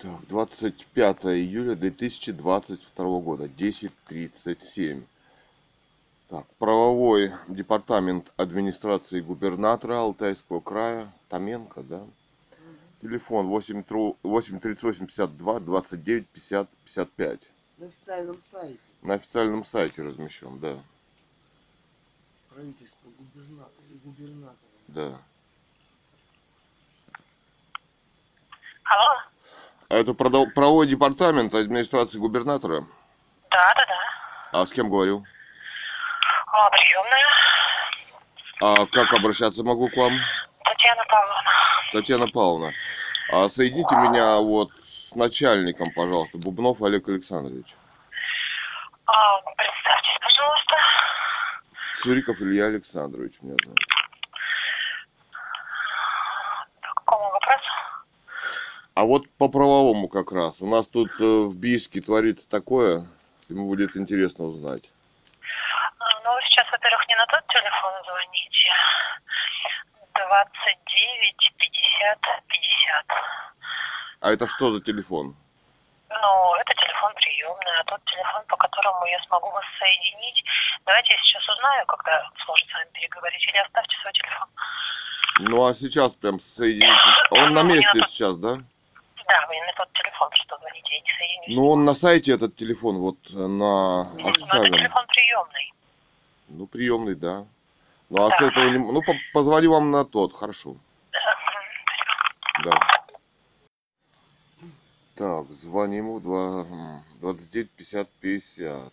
Так, 25 июля 2022 года, 10.37. Так, правовой департамент администрации губернатора Алтайского края, Томенко, да? Телефон 8 тру- 8 38 52 29 50 55. На официальном сайте На официальном сайте размещен, да, правительства губернатора и губернатора. да. Алло? А это правовой департамент администрации губернатора? Да, да, да. А с кем говорю? А, приемная. А как обращаться могу к вам? Татьяна Павловна. Татьяна Павловна, а соедините меня вот с начальником, пожалуйста, Бубнов Олег Александрович. А, представьтесь, пожалуйста. Цуриков Илья Александрович меня зовут. По какому вопросу? А вот по правовому как раз. У нас тут э, в Бийске творится такое, ему будет интересно узнать. Ну, вы сейчас, во-первых, не на тот телефон звоните. 29 50 50. А это что за телефон? Ну, это телефон приемный, а тот телефон, по которому я смогу вас соединить. Давайте я сейчас узнаю, когда сможет с вами переговорить, или оставьте свой телефон. Ну а сейчас прям соедините. Он на месте сейчас, да? Да, вы на тот телефон что звоните, я не соединюсь. Ну он на сайте этот телефон, вот э, на Ну, это официальном. телефон приемный. Ну приемный, да. Ну а с этого не... Ну по- позвоню вам на тот, хорошо. Да. Так, звоним м, 29 50 50.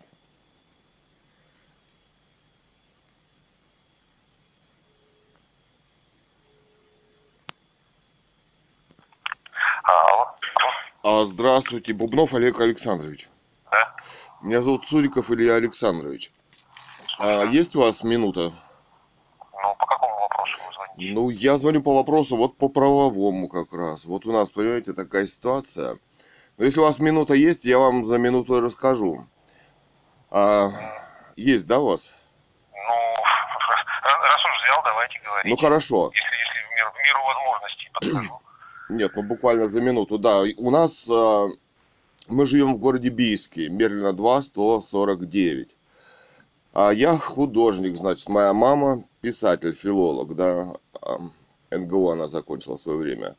А, здравствуйте, Бубнов Олег Александрович. Да? Меня зовут Цуриков Илья Александрович. А, есть у вас минута? Ну, по какому вопросу вы звоните? Ну, я звоню по вопросу вот по правовому как раз. Вот у нас, понимаете, такая ситуация. Но если у вас минута есть, я вам за минуту расскажу. А, есть, да, у вас? Ну, раз уж взял, давайте говорить. Ну, хорошо. Если, если в меру, в меру возможностей подскажу. Нет, ну буквально за минуту, да. У нас, а, мы живем в городе Бийске, Мерлина 2, 149. А я художник, значит, моя мама писатель, филолог, да. НГУ она закончила в свое время.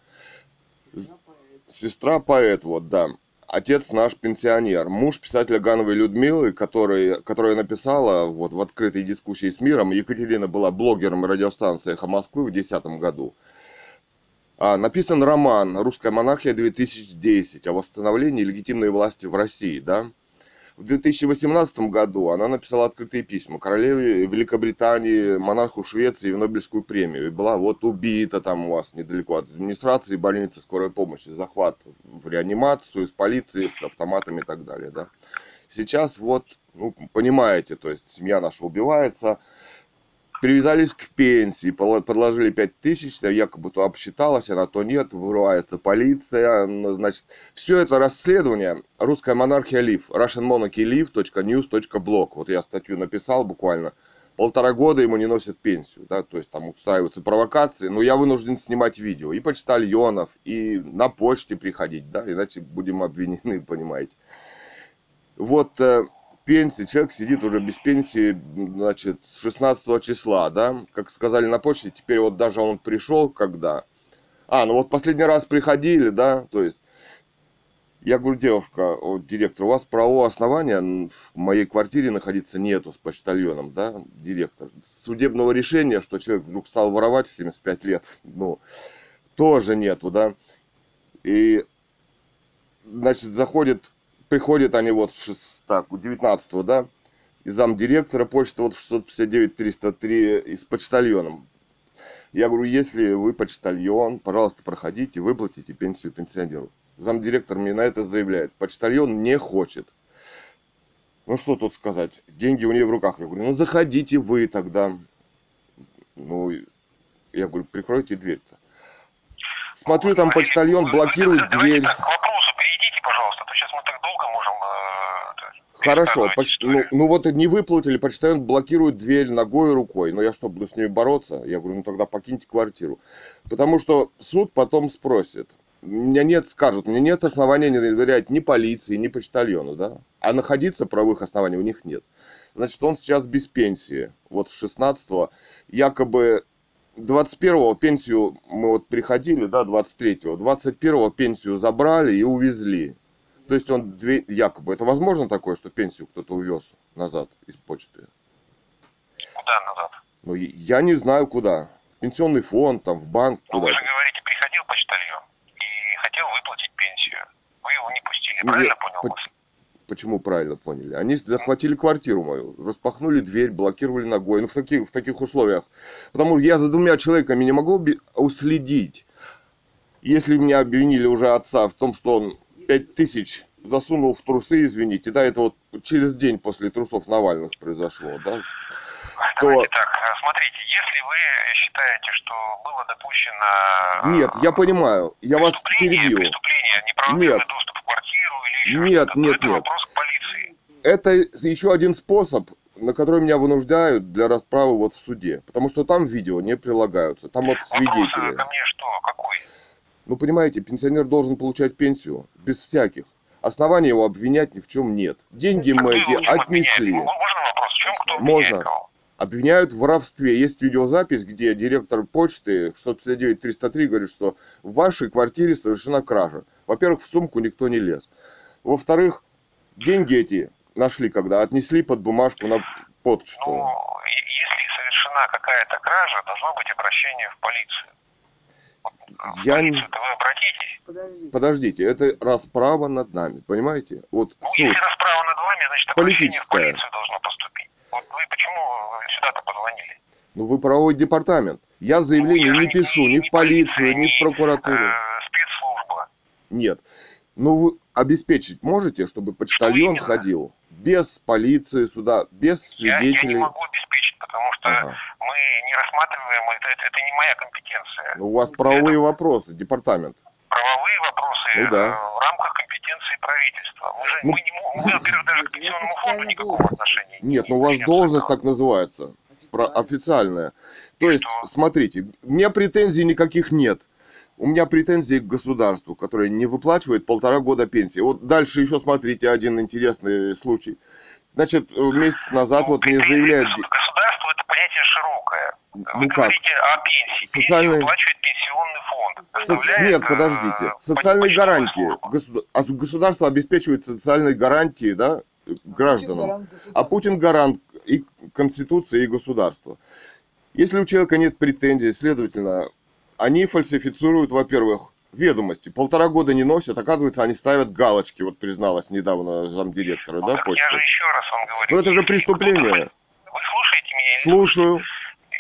Сестра поэт. Сестра поэт, вот, да. Отец наш пенсионер. Муж писателя Гановой Людмилы, который, которая написала вот, в открытой дискуссии с миром. Екатерина была блогером радиостанции «Эхо Москвы» в 2010 году. А, написан роман «Русская монархия 2010» о восстановлении легитимной власти в России, да. В 2018 году она написала открытые письма королеве Великобритании, монарху Швеции и Нобелевскую премию. И была вот убита там у вас недалеко от администрации больницы скорой помощи, захват в реанимацию с полицией, с автоматами и так далее, да. Сейчас вот, ну, понимаете, то есть семья наша убивается, привязались к пенсии, предложили 5 тысяч, якобы то обсчиталась, она то нет, вырывается полиция, значит, все это расследование «Русская монархия Лив», russianmonarchylive.news.blog, вот я статью написал буквально, полтора года ему не носят пенсию, да, то есть там устраиваются провокации, но я вынужден снимать видео и почтальонов, и на почте приходить, да, иначе будем обвинены, понимаете. Вот э, пенсии, человек сидит уже без пенсии, значит, с 16 числа, да, как сказали на почте, теперь вот даже он пришел, когда... А, ну вот последний раз приходили, да, то есть, я говорю, девушка, вот, директор, у вас правового основания в моей квартире находиться нету с почтальоном, да, директор. Судебного решения, что человек вдруг стал воровать в 75 лет, ну, тоже нету, да. И, значит, заходит приходят они вот в шест- так, у 19 да, и замдиректора почты вот 659-303 и с почтальоном. Я говорю, если вы почтальон, пожалуйста, проходите, выплатите пенсию пенсионеру. Замдиректор мне на это заявляет, почтальон не хочет. Ну что тут сказать, деньги у нее в руках. Я говорю, ну заходите вы тогда. Ну, я говорю, прикройте дверь-то. Смотрю, там почтальон блокирует дверь. так, к вопросу перейдите, пожалуйста, а то сейчас мы так долго можем... э, это, Хорошо, поч- ну, ну вот не выплатили, почтальон блокирует дверь ногой и рукой. Но я что, буду с ними бороться? Я говорю, ну тогда покиньте квартиру. Потому что суд потом спросит, у меня нет, скажут, у меня нет основания не доверять ни полиции, ни почтальону, да? А находиться правовых оснований у них нет. Значит, он сейчас без пенсии. Вот с 16-го. Якобы 21-го пенсию мы вот приходили, да, 23-го. 21-го пенсию забрали и увезли. То есть он две, якобы. Это возможно такое, что пенсию кто-то увез назад из почты? Куда назад? Ну, я не знаю куда. В пенсионный фонд, там, в банк, Ну, вы куда. же говорите, приходил почтальон и хотел выплатить пенсию. Вы его не пустили, правильно я- понял по- вас? Почему правильно поняли? Они захватили квартиру мою, распахнули дверь, блокировали ногой. Ну, в таких, в таких условиях. Потому что я за двумя человеками не могу уследить. Если меня обвинили уже отца в том, что он пять тысяч засунул в трусы, извините, да, это вот через день после трусов Навальных произошло, да. то- Давайте так, э, смотрите, если вы считаете, что было допущено... э, Нет, я понимаю, я вас перебил. Преступление, неправомерный Нет. доступ в квартиру или еще Нет, то нет, это нет. вопрос к полиции. Это еще один способ, на который меня вынуждают для расправы вот в суде. Потому что там видео не прилагаются, там вот Вопрос свидетели. э, ко мне что, какой? Ну, понимаете, пенсионер должен получать пенсию без всяких. Оснований его обвинять ни в чем нет. Деньги мы эти отнесли. Можно вопрос? В чем кто Можно. кого? Обвиняют в воровстве. Есть видеозапись, где директор почты 659-303 говорит, что в вашей квартире совершена кража. Во-первых, в сумку никто не лез. Во-вторых, деньги эти нашли, когда отнесли под бумажку на почту. Ну, если совершена какая-то кража, должно быть обращение в полицию. В Я не- полицию-то вы обратитесь. Подождите. Подождите, это расправа над нами, понимаете? Вот Ну, суд. если расправа над вами, значит, обращение в полицию должно поступить. Вот вы почему сюда-то позвонили? Ну, вы правовой департамент. Я заявление Ну, не же пишу ни в полицию, ни в э, прокуратуру. спецслужба. Нет. Ну, вы обеспечить можете, чтобы почтальон именно? ходил без полиции сюда, без Я, я не свидетелей? могу обеспечить, потому что Ага. Рассматриваем, это, это, это не моя компетенция. Ну, у вас правовые вопросы, департамент. Правовые вопросы Ну да. э, в рамках компетенции правительства. Мы, же, Ну, мы, не, мы, во-первых, даже к пенсионному фонду никакого отношения не Нет, ну у вас должность так называется. Про- официальная. То есть, что? смотрите, у меня претензий никаких нет. У меня претензии к государству, которое не выплачивает полтора года пенсии. Вот дальше еще смотрите один интересный случай. Значит, э, месяц назад Ну, вот мне заявляют... Государство это понятие широкое. Вы Ну как? говорите о пенсии. Социальные- Пенсию выплачивает пенсионный фонд. Соци- Нет, подождите. поч- Социальные гарантии. Государ- а Государство обеспечивает социальные гарантии да, гражданам. А Путин гарант и Конституции, и государства. Если у человека нет претензий, следовательно, они фальсифицируют, во-первых, ведомости. Полтора года не носят, оказывается, они ставят галочки, вот призналась недавно замдиректора, Ну, да, почты. я же еще раз вам говорю. Ну это же преступление. Вы слушаете меня? или не Слушаю.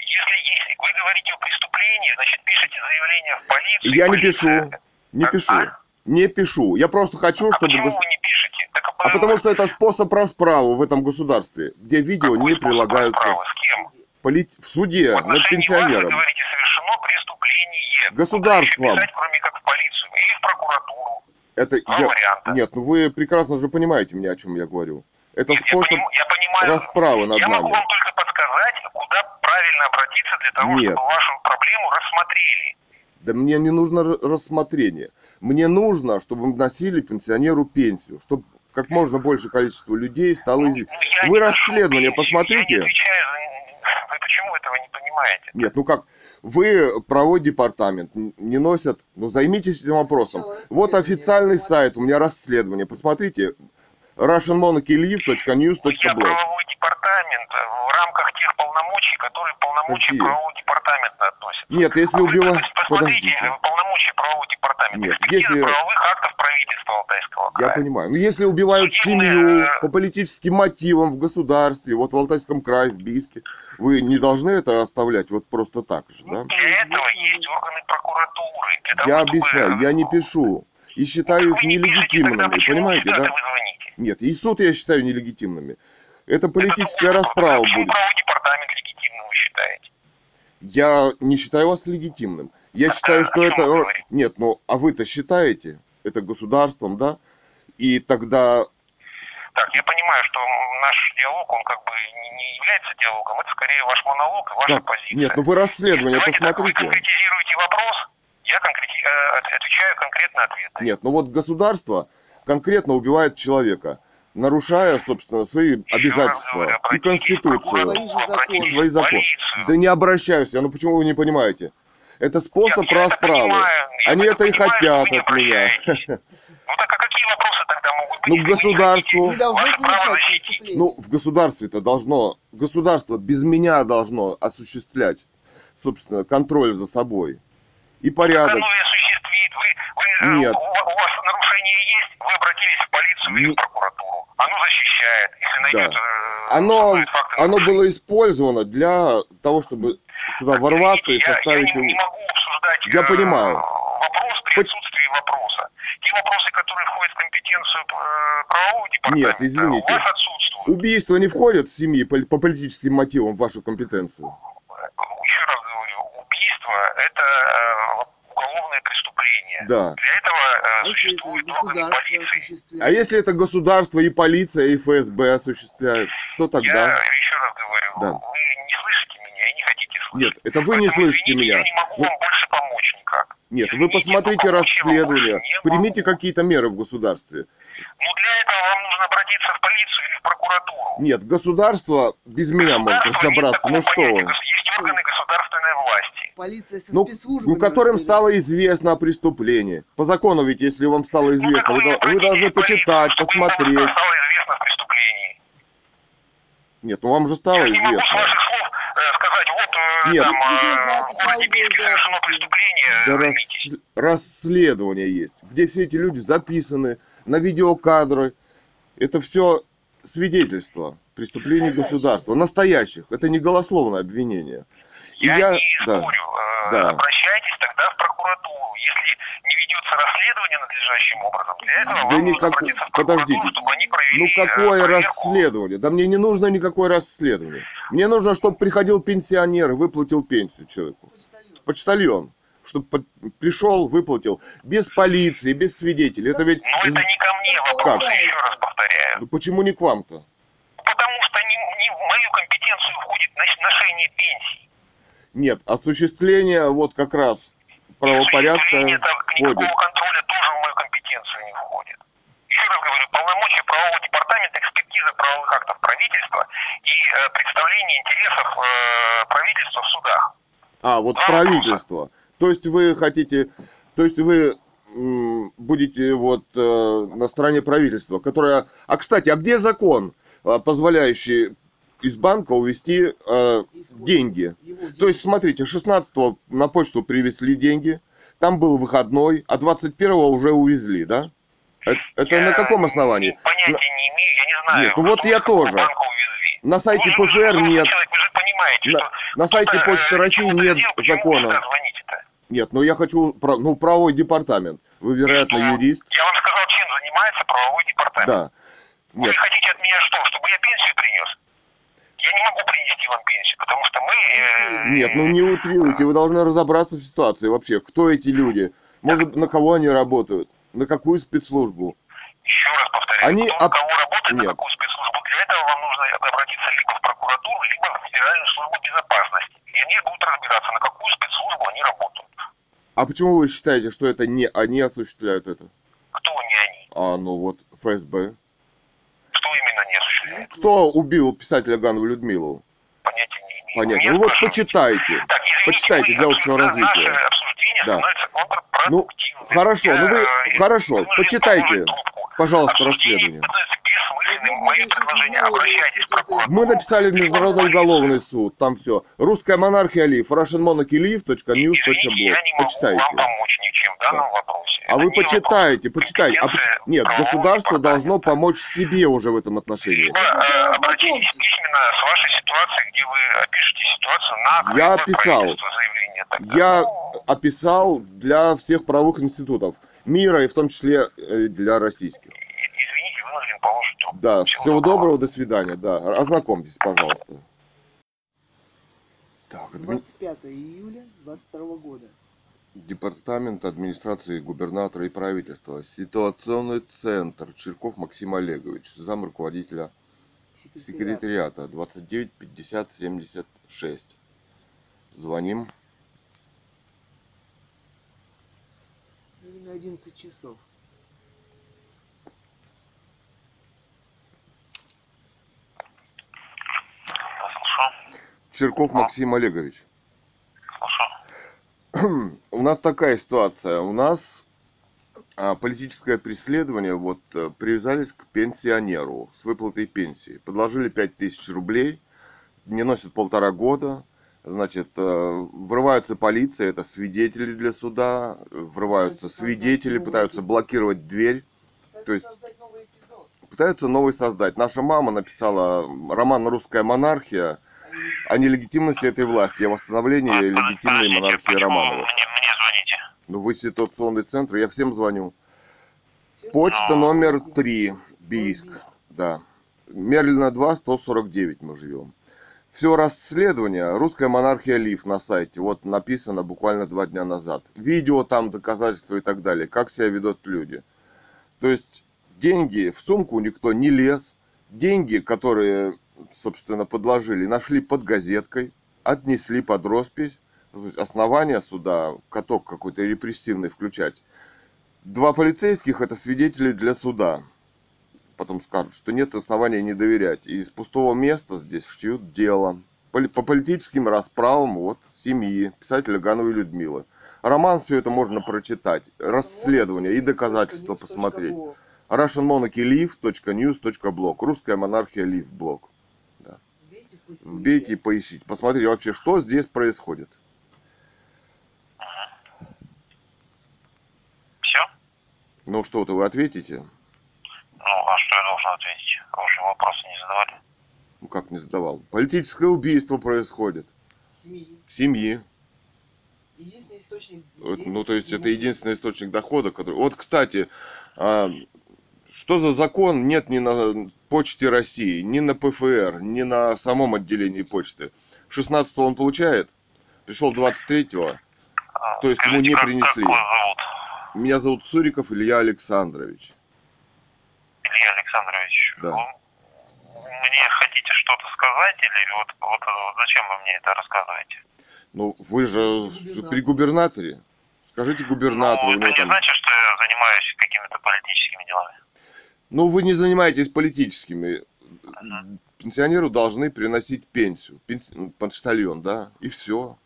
Если, если вы говорите о преступлении, значит пишите заявление в полицию. Я не пишу. Не А- пишу. а? Не пишу. Я просто хочу, А чтобы... почему вы не пишете? Так, А потому что это способ расправы в этом государстве, где видео какой не прилагаются расправы? С кем? поли- в суде В над отношении вас, вы пенсионером. говорите, совершено преступление. Государством. Писать, кроме как в полицию или в прокуратуру. Это Два я... варианта. Нет, ну вы прекрасно же понимаете меня, о чем я говорю. Это Нет, я, способ поним- я понимаю. расправы над я могу нами. вам только подсказать, куда правильно обратиться для того, Нет. чтобы вашу проблему рассмотрели. Да мне не нужно рассмотрение. Мне нужно, чтобы вносили пенсионеру пенсию, чтобы как можно больше количество людей стало Ну, известно. ну, я Вы не расследование пенсию, посмотрите. Я не отвечаю за... Вы почему этого не понимаете? Нет, ну как, вы правовой департамент не носят, ну займитесь этим вопросом. Вот официальный сайт, у меня расследование, посмотрите, Я russianmonarchyliv.news.blog. правовой департамент э, в рамках тех полномочий, которые полномочия Какие? правового департамента относятся. Нет, если А вы убивать... посмотрите Подождите, э, полномочия правового департамента. Нет, если- правовых актов правительства Алтайского я края. понимаю. Ну если убивают Судебные, семью э, по политическим мотивам в государстве, вот в Алтайском крае, в Бийске, вы не должны это оставлять вот просто так же, да? Для этого есть органы прокуратуры. Для того, Я чтобы- объясняю, я не пишу. И считаю их Вы не нелегитимными, почему понимаете, да? вы звоните? Нет, и суд я считаю нелегитимными. Это политическая Это расправа Почему будет. правовой департамент легитимным вы считаете? Я не считаю вас легитимным. Я А считаю, что это... Нет, ну, а вы-то считаете это государством, да? И тогда... Так, я понимаю, что наш диалог, он как бы не не является диалогом, это скорее ваш монолог и ваша Как? позиция. Нет, ну вы расследование Давайте так, вы посмотрите. конкретизируете вопрос, Я конкрети- э, от- отвечаю конкретно ответы. Нет, ну вот государство конкретно убивает человека, нарушая, собственно, свои обязательства и Конституцию. прокуратуру, Свои законы. Да не обращаюсь я, ну почему вы не понимаете? Это способ это расправы. Они это и хотят от меня. Ну так а какие вопросы тогда могут быть? Ну, не государству-. Ну, в государстве-то должно, государство без меня должно осуществлять, собственно, контроль за собой. И порядок. оно и? Вы, вы, э, Нет. У, у вас нарушение есть, вы обратились в полицию или в прокуратуру. Оно защищает, если найдет... э, Оно, факты оно нарушения. было использовано для того, чтобы сюда ворваться и Извините, я- составить... Я, не, не могу обсуждать Я э, понимаю. вопрос при отсутствии вопроса. Те вопросы, которые входят в компетенцию правового департамента, Нет, извините. у вас отсутствуют. Убийство не входит в семьи по, по политическим мотивам в вашу компетенцию. Еще раз говорю, убийство – это уголовное преступление. Да. Для этого э, А если это существуют органы государство полиции. А если это государство и полиция, и ФСБ осуществляют, что Я тогда? еще раз говорю, Да. вы не слышите меня и не хотите слышать. Нет, это вы не Поэтому, слышите извините, меня. Я не могу Ну, вам больше помочь никак. Нет, вы посмотрите я расследование, не примите какие-то меры в государстве. Ну, для этого вам нужно обратиться в полицию или в прокуратуру. Нет, государство без меня может разобраться. Ну что вы? Есть органы государственной власти. Полиция со Ну, спецслужбами ну, которым стало известно о преступлении. По закону ведь, если вам стало Ну, известно, так вы, не вы должны почитать, посмотреть. стало известно в преступлении. Нет, ну вам же стало Я не могу с известно. ваших слов э, сказать, вот э, Нет. там, э, в совершено преступление, Да рас- расследование есть, где все эти люди записаны на видеокадры. Это все свидетельство преступлений государства, настоящих. Это не голословное обвинение. И Я, я, не спорю. э, да. Обращайтесь тогда в прокуратуру. Если не ведется расследование надлежащим образом, для этого Да вам нужно никак- обратиться в прокуратуру, подождите. чтобы они провели Ну э, какое проверку. расследование? Да мне не нужно никакое расследование. Мне нужно, чтобы приходил пенсионер и выплатил пенсию человеку. Почтальон. Почтальон. Чтобы пришел, выплатил. Без полиции, без свидетелей. Это ведь... Но это не ко мне вопрос, Как? еще раз повторяю. Ну почему не к вам-то? Потому что не, не в мою компетенцию входит ношение пенсий. Нет, осуществление вот как раз правопорядка никакого входит. контроля тоже в мою компетенцию не входит. Еще раз говорю, полномочия правового департамента, экспертиза правовых актов правительства и э, представление интересов э, правительства в судах. А, вот Два правительство. То есть вы хотите... То есть вы будете вот э, на стороне правительства, которое... А, кстати, а где закон, э, позволяющий из банка увести э, деньги? деньги. То есть, смотрите, 16-го на почту привезли деньги, там был выходной, а 21-го уже увезли, да? Это, это Я на каком основании? Понятия На- не имею, я не знаю. Нет, ну вот я тоже. На сайте Вы ПФР нет. человек, вы же понимаете, На, что на сайте Почты э, России нет вы закона. Нет, ну я хочу, про- ну, правовой департамент. Вы, вероятно, Что? юрист. Я вам сказал, чем занимается правовой департамент. Да. Вы Нет, хотите от меня что? Чтобы я пенсию принес? Я не могу принести вам пенсию, потому что мы... э, нет, ну не утрируйте, вы должны разобраться в ситуации вообще. Кто эти люди? Может, на кого они работают? На какую спецслужбу? Еще раз повторяю, Они кто у кого работает, Нет. на какую спецслужбу. Для этого вам нужно обратиться либо в прокуратуру, либо в Федеральную службу безопасности. И они будут разбираться, на какую спецслужбу они работают. А почему вы считаете, что это не они осуществляют это? Кто не они? А, ну вот, ФСБ. Что именно не осуществляют? Есть Кто убил писателя Ганну Людмилу? Понятия не имею. Понятно. Мне Ну вот почитайте. Так, извините, Почитайте для общего развития. Наше обсуждение Да. становится Ну, хорошо, ну вы- Я, хорошо, почитайте, пожалуйста, расследование. Мы написали в Международный уголовный суд, там все. Русская монархия Алиев, russianmonarchyliев.news.blog. Извините, я не могу Почитайте. вам помочь ничем в данном вопросе. А вы не почитайте. А Нет, государство должно помочь себе уже в этом отношении. Либо э, обратитесь письменно с вашей ситуацией, где вы опишете ситуацию на Я описал. Я Ну, описал для всех правовых институтов мира, и в том числе э, для российских. извините, вынужден положить трубку. Да, всего доброго, до свидания. Да, ознакомьтесь, пожалуйста. Так, адми- 25 июля 22 года. Департамент администрации губернатора и правительства. Ситуационный центр. Черков Максим Олегович. Зам руководителя Секретариат. секретариата. 29 50 76. Звоним. Именно 11 часов. Слушаю. Черков Максим Олегович. У нас такая ситуация. У нас а, политическое преследование. Вот э, привязались к пенсионеру с выплатой пенсии. Подложили 5000 рублей. Не носят полтора года. Значит, э, врываются полиция, это свидетели для суда, врываются свидетели, пытаются блокировать дверь, То есть- пытаются новый создать. Наша мама написала роман «Русская монархия» о нелегитимности этой власти, о восстановлении легитимной монархии Романовых. Мне, мне звоните. Ну, вы ситуационный центр, я всем звоню. Почта создать номер новый 3, Бийск, да. Мерлина 2, 149 мы живем. Все расследование «Русская монархия Лив» на сайте. Вот написано буквально два дня назад. Видео там, доказательства и так далее. Как себя ведут люди. То есть деньги в сумку никто не лез. Деньги, которые, собственно, подложили, нашли под газеткой, отнесли под роспись. Основания суда, каток какой-то репрессивный включать. Два полицейских – это свидетели для суда. Потом скажут, что нет основания не доверять. И из пустого места здесь шьют дело. По политическим расправам вот семьи писателя Гановой Людмилы. Роман все это можно прочитать. Расследование и доказательства посмотреть. russianmonarchylive.news.blog Русская монархия Лив блог. Вбейте и поищите. Посмотрите вообще, что здесь происходит. Все? Ну что-то вы ответите? Ну, а что я должен ответить? Вы же вопросы не задавали. Ну как не задавал. Политическое убийство происходит. Семьи. Семьи. Единственный источник Ну, то есть это единственный источник дохода, который... Вот, кстати, а, что за закон нет ни на Почте России, ни на ПФР, ни на самом отделении почты? 16 он получает, пришел 23-го. А, То есть ему не принесли. Меня зовут Суриков Илья Александрович. Илья Александрович. Да. Вы мне хотите что-то сказать или вот, вот, вот зачем вы мне это рассказываете? Ну, вы же при губернаторе. Скажите губернатору, ну, это не там... значит, что я занимаюсь какими-то политическими делами. Ну, вы не занимаетесь политическими. Пенсионеру должны приносить пенсию. Пенс... ну, Почтальон, да? И все.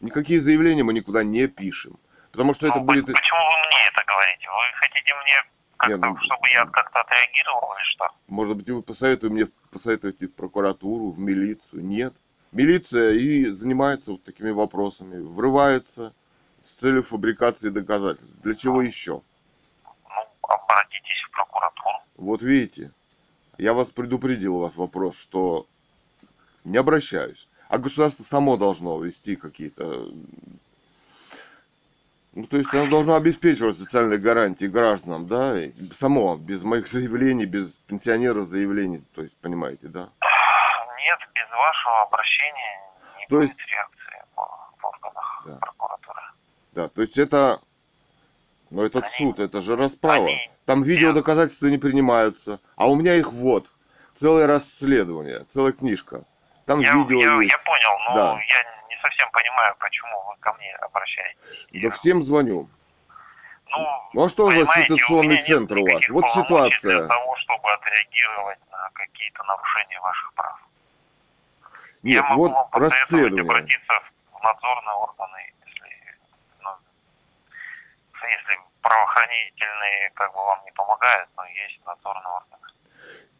Никакие заявления мы никуда не пишем. Потому что это Ну, будет... Почему вы мне это говорите? Вы хотите мне как-то, ну, чтобы я как-то отреагировал или что? Может быть, вы посоветуете мне посоветуете в прокуратуру, в милицию. Нет. Милиция и занимается вот такими вопросами. Врывается с целью фабрикации доказательств. Для чего еще? Ну, обратитесь прокуратуру. Вот видите, я вас предупредил, у вас вопрос, что не обращаюсь. А государство само должно вести какие-то... Ну, то есть оно должно обеспечивать социальные гарантии гражданам, да, и само, без моих заявлений, без пенсионеров заявлений, то есть, понимаете, да? Нет, без вашего обращения не То будет есть- реакции в органах Да. прокуратуры. Да, то есть это... Но этот суд, это же расправа. они- Там видео Нет. доказательства не принимаются. А у меня их вот. Целое расследование, целая книжка. Там Я, видео я, есть. я понял, но Да. я не совсем понимаю, почему вы ко мне обращаетесь. Да всем звоню. Ну, Ну а что за ситуационный центр у вас? Вот ситуация. Для того, чтобы отреагировать на какие-то нарушения ваших прав. Нет, я могу вот вам расследование. обратиться в надзорные органы, если правоохранительные как бы вам не помогают, но есть надзорные органы.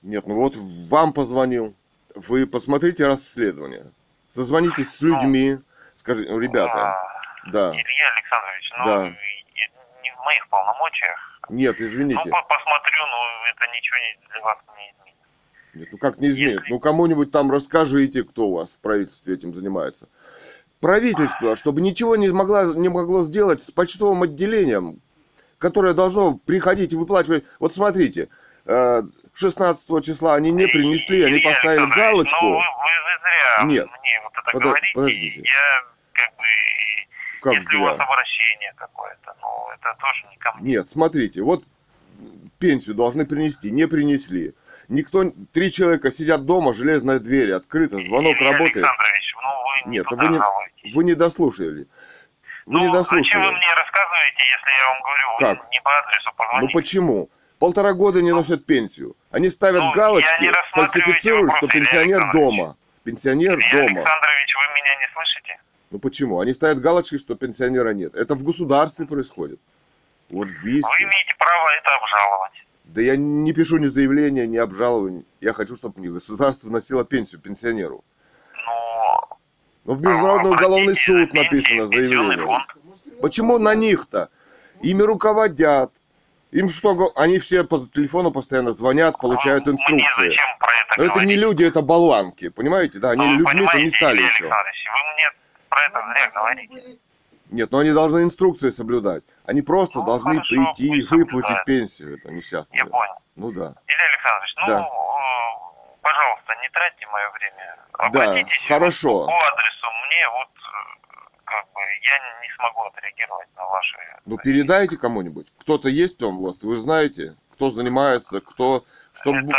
Нет, ну вот вам позвонил. Вы посмотрите расследование. Созвонитесь с людьми. Скажите, ну, ребята, А, да. Илья Александрович, ну, Да. не в моих полномочиях. Нет, Ну, извините. по- посмотрю, но это ничего не, для вас не изменит. Нет, ну как не изменит? Ну кому-нибудь там расскажите, кто у вас в правительстве этим занимается. Правительство, чтобы ничего не, смогла, не могло сделать с почтовым отделением, которое должно приходить и выплачивать. Вот смотрите, э, 16 числа они не принесли, они Илья поставили Александрович, галочку. Ну, вы, вы зря Нет. мне вот это Подо- говорите. подождите. Я как бы... Как если у вас зря? обращение какое-то, ну, это тоже не ко мне. Нет, смотрите, вот пенсию должны принести, не принесли. Никто, три человека сидят дома, железная дверь открыта, звонок Илья работает. Александрович, ну, вы не Нет, туда вы не-. Вы не дослушали. Вы не Ну, зачем вы дослушали. мне рассказываете, если я вам говорю, вы Как? не по адресу Ну позвоните? почему? Полтора года не носят пенсию. Они ставят Ну, галочки, не фальсифицируют, что вопросы, Илья пенсионер дома. Пенсионер Илья дома. Александрович, вы меня не слышите? Ну почему? Они ставят галочки, что пенсионера нет. Это в государстве происходит. Вот в Вы Бийске. имеете право это обжаловать. Да я не пишу ни заявления, ни обжалований. Я хочу, чтобы мне государство вносило пенсию пенсионеру. Но Но в Международный уголовный обратитесь суд написано заявление. мне Почему на них-то? Ими руководят. Им что, они все по телефону постоянно звонят, получают Мне инструкции. про это это не люди, это болванки. Понимаете, да? Они Ну, людьми-то не стали Илья еще. Вы мне про это зря говорите. Нет, но они должны инструкции соблюдать. Они просто Ну, должны хорошо, прийти и выплатить соблюдают. пенсию. Это несчастные. Я понял. Ну да. Илья Александрович, ну, Да. э, пожалуйста, не тратьте мое время. Да, Обратитесь хорошо. по адресу. Мне вот, э, как бы, я не смогу отреагировать на ваши... Ну передайте кому-нибудь. Кто-то есть там у вас, вы знаете, кто занимается, кто... Что... Это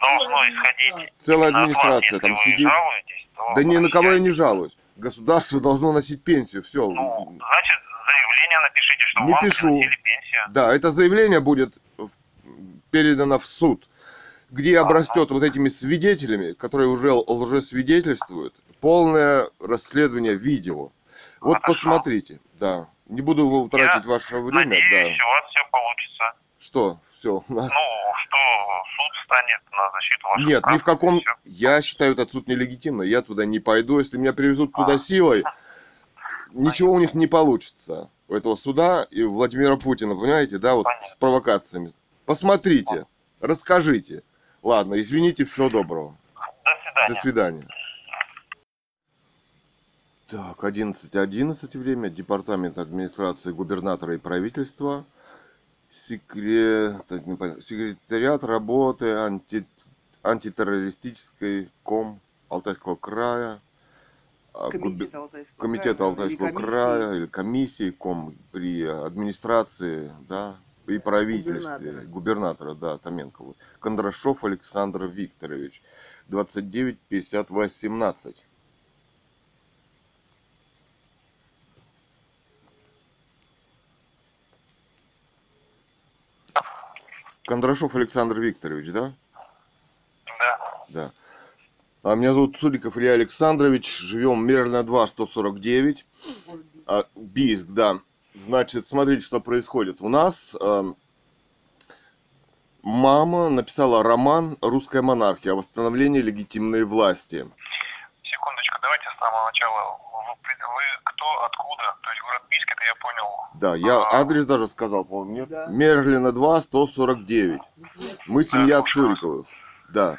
должно исходить Целая вас. администрация там сидит. жалуетесь, то Да ни на кого я не жалуюсь. Государство должно носить пенсию. Все. Ну, значит, заявление напишите, что Не вам пишу. пенсию. Да, это заявление будет передано в суд, где обрастет вот этими свидетелями, которые уже лжесвидетельствуют, полное расследование видео. Вот Хорошо. посмотрите, да. Не буду тратить ваше время, Надеюсь, да. у вас все получится. Что, все, у нас... Ну, что суд станет на защиту ваших Нет, прав. ни в каком... Я считаю этот суд нелегитимный, я туда не пойду. Если меня привезут туда А. силой, ничего у них не получится. У этого суда и у Владимира Путина, понимаете, да, вот Понятно. с провокациями. Посмотрите, расскажите. Ладно, извините, всего доброго. До свидания. До свидания. Так, 11.11 время. Департамент администрации губернатора и правительства. Секре- так. Секретариат работы анти... антитеррористической ком Алтайского края. а, Комитет Алтайского Комитета края, Алтайского или края или комиссии ком при администрации, да, при правительстве, Губернатора. губернатора, да, Томенко. Вот. Кондрашов Александр Викторович, 29 50 18. Кондрашов Александр Викторович, да? Да. Да. А меня зовут Судиков Илья Александрович. Живем Мерлина 2, 149. Город Бийск. А, Бийск, да. Значит, смотрите, что происходит. У нас эм, мама написала роман «Русская монархия. О восстановлении легитимной власти». Секундочку, давайте с самого начала. Кто, откуда? То есть город Бийск, это я понял. Да, я адрес даже сказал, по-моему, нет? Да. Мерлина 2, 149. Мы семья- Мы семья Да. Цуриковых. Да.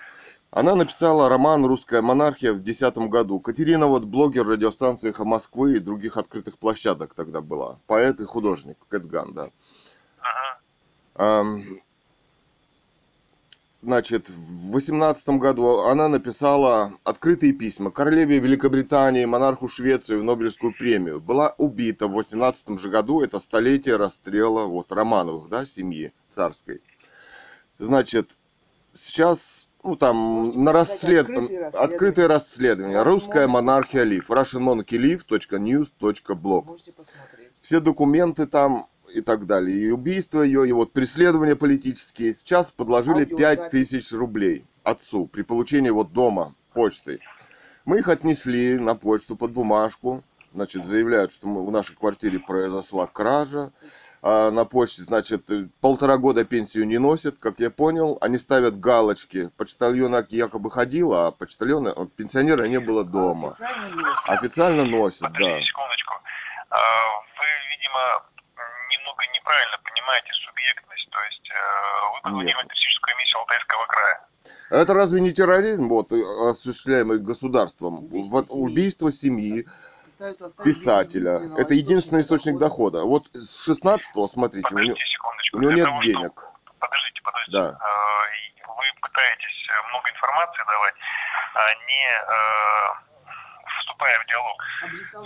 Она написала роман «Русская монархия» в 2010 году. Катерина вот блогер радиостанции «Эхо Москвы» и других открытых площадок тогда была. Поэт и художник. Кэтган, да. Ага. Ам, Значит, в 18 году она написала открытые письма королеве Великобритании, монарху Швеции в Нобелевскую премию. Была убита в 18 же году, это столетие расстрела вот, Романовых, да, семьи царской. Значит, сейчас, ну там, Можете на расслед... открытые расследования. открытое расследование. Russian Русская Monarchy. монархия Лив. russianmonarchylive.news.blog Можете посмотреть. все документы там и так далее. И убийство ее, и вот преследования политические. Сейчас подложили Аудиозапись. 5 тысяч рублей отцу при получении вот дома почтой. Мы их отнесли на почту под бумажку. Значит, заявляют, что мы, в нашей квартире произошла кража. А на почте, значит, полтора года пенсию не носят, как я понял. Они ставят галочки. Почтальон якобы ходил, а почтальона, э, пенсионера не было дома. Официально носит. Официально носят, да. Секундочку. А, Вы, видимо, немного неправильно понимаете субъектность. То есть э, вы в туристическую комиссию Алтайского края. Это разве не терроризм, вот, э, осуществляемый государством? Убийство Вот семьи. убийство семьи, писателя. Это единственный источник дохода. дохода. Вот с 16 смотрите, у него, Подождите у него нет того, денег. Подождите, подождите. Да. Э, Вы пытаетесь много информации давать, а не вступая в диалог.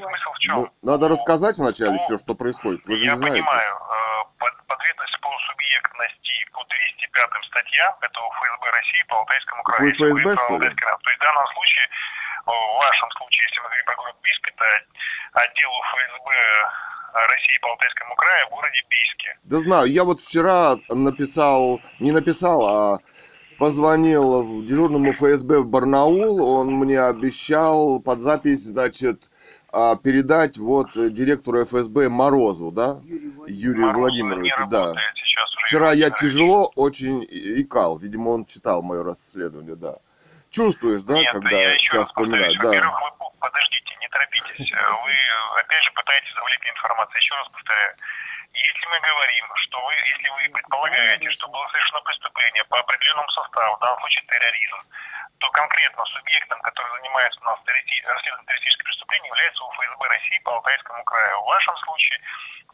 Смысл в чем? Ну, надо рассказать вначале Ну, все, что происходит. Вы же Я не знаете. понимаю, э, под, подведомость по субъектности по 205 статьям, это у ФСБ России по Алтайскому краю. Вы Если говорить ФСБ, про что ли? То есть в данном случае, э, в вашем случае, если мы говорим про город Бийск, это отделу ФСБ России по Алтайскому краю в городе Бийске. Да знаю, я вот вчера написал, не написал, а позвонил в дежурному ФСБ в Барнаул, он мне обещал под запись, значит, а, передать вот директору ФСБ Морозу, да. Юрию Морозов Владимировичу, да. Вчера я тяжело очень икал, видимо, он читал мое расследование, да. Чувствуешь, да, Нет, когда я еще тебя вспоминают, да. Во-первых, вы подождите, не торопитесь. Вы опять же пытаетесь завалить мне информацию. Еще раз повторяю. Если мы говорим, что вы, если вы предполагаете, что было совершено преступление по определенному составу, в данном случае терроризм, то конкретно субъектом, который занимается у нас расследованием террористических преступлений, является УФСБ России по Алтайскому краю. В вашем случае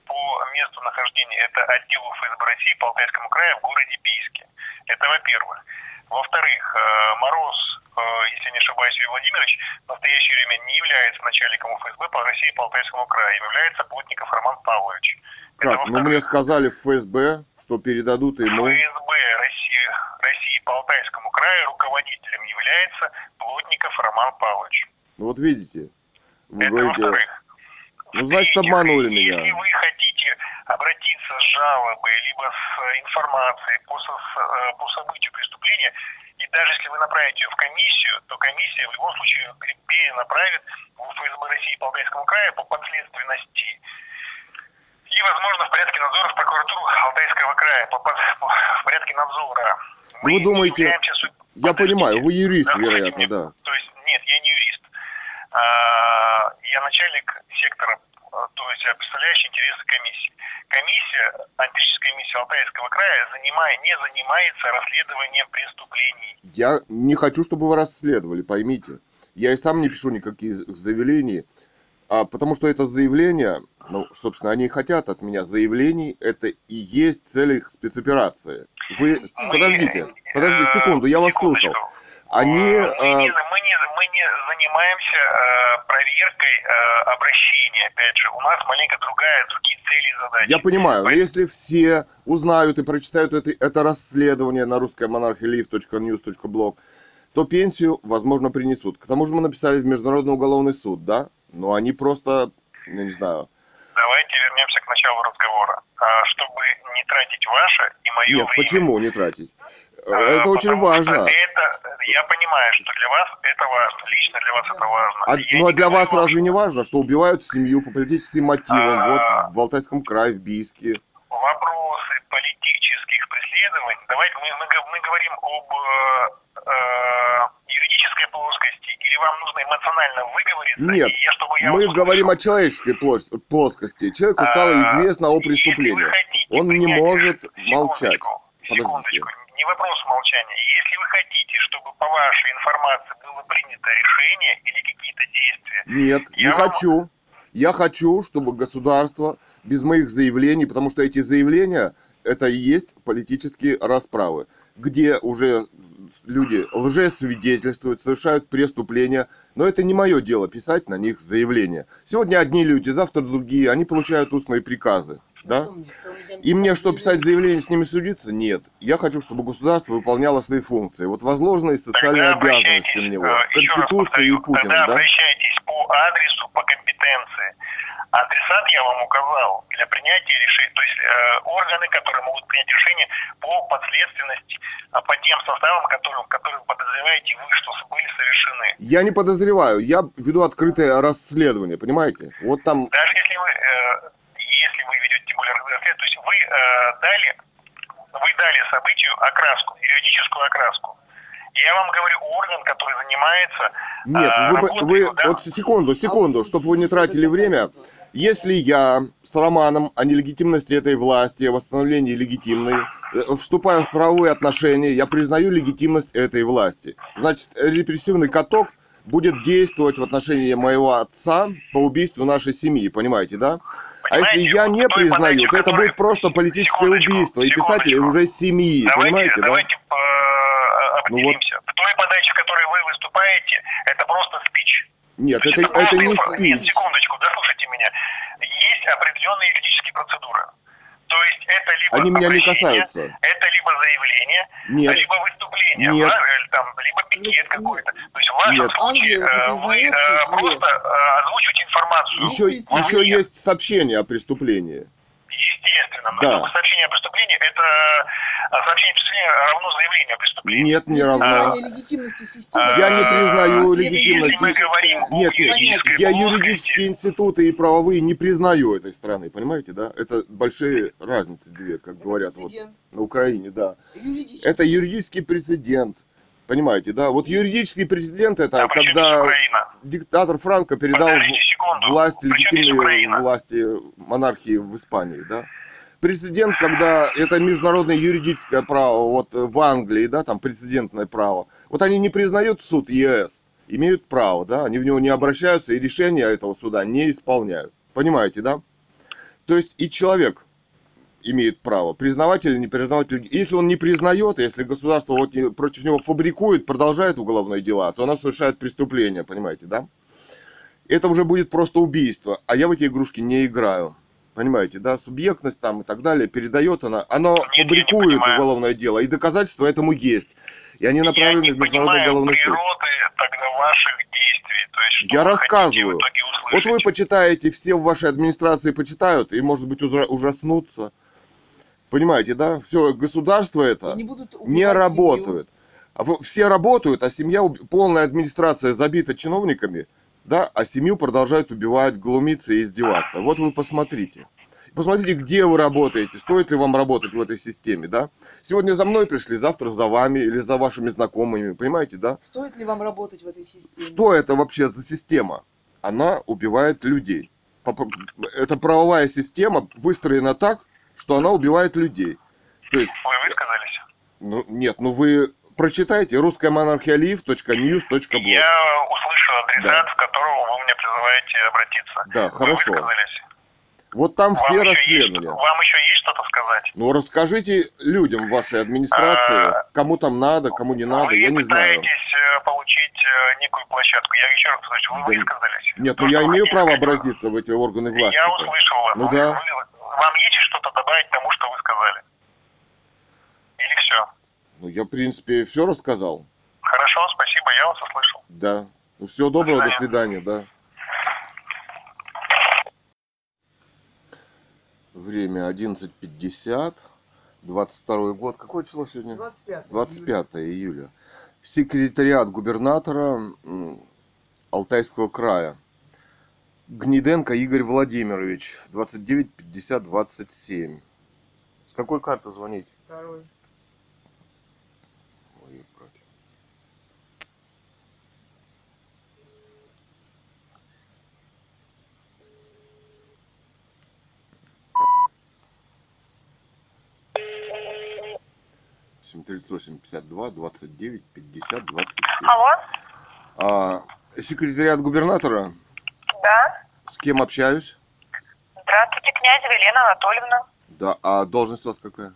по месту нахождения это отдел УФСБ России по Алтайскому краю в городе Бийске. Это во-первых. Во-вторых, э, Мороз, э, если не ошибаюсь, Юрий Владимирович, в настоящее время не является начальником УФСБ по России по Алтайскому краю, им является Плотников Роман Павлович. Как? Ну, мне сказали в ФСБ, что передадут ему... ФСБ России, России по Алтайскому краю руководителем является Плотников Роман Павлович. Ну, вот видите, вы Это говорите... во-вторых. Ну, значит, обманули меня. Если вы хотите обратиться с жалобой, либо с э, информацией по, со- э, по событию преступления, и даже если вы направите ее в комиссию, то комиссия в любом случае пере- перенаправит в ФСБ России по Алтайскому краю по подследственности. И, возможно, в порядке надзора в прокуратуру Алтайского края по, по- в порядке надзора. Ну, вы думаете- являемся су- Я понимаю, вы юрист, Дослушайте вероятно, меня. да. То есть, нет, я не юрист. А, Я начальник сектора, а, то есть представляющий интересы комиссии. Комиссия, антическая комиссия Алтайского края, занимая, не занимается расследованием преступлений. Я не хочу, чтобы вы расследовали, поймите. Я и сам не пишу никаких заявлений, а потому что это заявление, ну, собственно, они и хотят от меня заявлений, это и есть цель их спецоперации. Вы, Мы, подождите, подождите э, секунду, я вас секундочку. слушал. Они, Э, мы, э, не, мы, не, мы не занимаемся э, проверкой э, обращения. Опять же, у нас маленько другая, другие цели и задачи. я понимаю, но если все узнают и прочитают это, это расследование на русской monarchilive.news.blog, то пенсию, возможно, принесут. К тому же мы написали в Международный уголовный суд, да? Но они просто, я не знаю, Давайте вернемся к началу разговора. А, чтобы не тратить ваше и мое Нет, время. почему не тратить? э, Это очень потому важно. Это, я понимаю, что для вас это важно. Лично для вас это важно. А, Я ну а для вас разве не важно, что убивают семью по политическим мотивам? А. Вот в Алтайском крае, в Бийске. Вопросы политических преследований. Давайте мы, мы, говорим об э, э, юридической плоскости, или вам нужно эмоционально выговориться? Нет, я, чтобы я Мы говорим о человеческой плоскости. Человеку стало А, известно о преступлении. хотите Он не может молчать. Секундочку, не вопрос молчания. Если вы хотите, чтобы по вашей информации было принято решение или какие-то действия, Нет, не вам- хочу. Я хочу, чтобы государство без моих заявлений, потому что эти заявления это и есть политические расправы, где уже люди лжесвидетельствуют, совершают преступления, но это не мое дело писать на них заявления. Сегодня одни люди, завтра другие, они получают устные приказы, да? Мне, И мне что, писать заявление, с ними судиться? Нет. Я хочу, чтобы государство выполняло свои функции. Вот возложенные социальные обязанности на него. э, Конституция и Путин, тогда да? обращайтесь адресу, по компетенции. Адресат я вам указал для принятия решений, то есть э, органы, которые могут принять решение по подследственности, а по тем составам, которым, которые подозреваете вы, что были совершены. Я не подозреваю, я веду открытое расследование, понимаете? Вот там, Даже если вы, э, если вы ведете тем более расследование, то есть вы э, дали, вы дали событию окраску, юридическую окраску. Я вам говорю орган, который занимается нет, э, вы, работой, вы, да, вот секунду, секунду, чтобы вы не тратили время. Если я с Романом о нелегитимности этой власти, о восстановлении легитимной, э, вступаю в правовые отношения, я признаю легитимность этой власти. Значит, репрессивный каток будет действовать в отношении моего отца по убийству нашей семьи, понимаете, да? А если Понимаете, я не признаю, то это будет просто политическое убийство, и секундочку. уже семьи, давайте, понимаете, да? Э, Ну вот. определимся. В той подаче, в которой вы выступаете, это просто спич. Нет, То есть это, это не просто- Нет, спич. секундочку, дослушайте меня. Есть определенные юридические процедуры. То есть это либо Они меня не касаются. Это либо заявление, Нет, либо выступление, Нет. ва- э, там, либо пикет Нет, какой-то. То есть в вашем Нет. случае Англия э, вы э, просто э, озвучиваете информацию. еще, Естественно. еще есть сообщение о преступлении. Естественно. Но Да. только сообщение о преступлении, это а, сообщение о преступлении равно заявлению о преступлении. Нет, разу. Признание легитимности системы. Я не признаю легитимности. Если мы говорим Нет, нет, юридической я юридические институты и правовые не признаю этой страны, понимаете, да? Это большие разницы две, как Это говорят вот на Украине, да. Юридически. Это юридический прецедент, понимаете, да? Вот юридический прецедент это А когда диктатор Франко передал Подождите секунду. власть, легитимные власти монархии в Испании, да? Прецедент, когда это международное юридическое право, вот в Англии, да, там прецедентное право. Вот они не признают суд ЕС, имеют право, да, они в него не обращаются и решения этого суда не исполняют. Понимаете, да? То есть и человек имеет право признавать или не признавать. Если он не признает, если государство вот против него фабрикует, продолжает уголовные дела, то оно совершает преступление, понимаете, да? Это уже будет просто убийство, а я в эти игрушки не играю. Понимаете, да, субъектность там и так далее передает она, оно я не фабрикует понимаю. уголовное дело, и доказательства этому есть. И они Я направлены не в Международный уголовный суд. тогда ваших действий. То есть, что Я вы рассказываю. хотите в итоге Вот вы почитаете, все в вашей администрации почитают, и, может быть, ужа- ужаснутся. Понимаете, да? Все, государство это не будут не убивать семью. А Все работают, а семья, полная администрация забита чиновниками, да, а семью продолжают убивать, глумиться и издеваться. Вот вы посмотрите. Посмотрите, где вы работаете, стоит ли вам работать в этой системе, да? Сегодня за мной пришли, завтра за вами или за вашими знакомыми, понимаете, да? Стоит ли вам работать в этой системе? Что это вообще за система? Она убивает людей. Эта правовая система выстроена так, что она убивает людей. То есть, Вы высказались? ну, нет, ну вы прочитайте live.news.blog. Я услышал адресат, в которого вы мне призываете обратиться. Да, Вы хорошо. высказались? Вот там Вам все еще есть Вам еще есть что-то сказать? Ну расскажите людям в вашей администрации, А, кому там надо, кому не надо, вы я не знаю. пытаетесь э, получить э, некую площадку. Я еще раз повторюсь, вы Да высказались. Нет, То, ну я имею право сказать. обратиться в эти органы власти. Я услышал вас. Ну Вы- да. вы- Вам есть что-то добавить тому, что вы сказали? Или все? Ну я, в принципе, все рассказал. Хорошо, спасибо, я вас услышал. Да. Ну всего доброго, до До свидания, да. Время 11.50, 22 год. Какое число сегодня? 25. 25 июля. Секретариат губернатора Алтайского края. Гниденко Игорь Владимирович, 29 50 27. С какой карты звонить? Второй. 738 52 29 50 27. Алло? А, секретариат губернатора? Да. С кем общаюсь? Здравствуйте, князь Елена Анатольевна. Да, а должность у вас какая?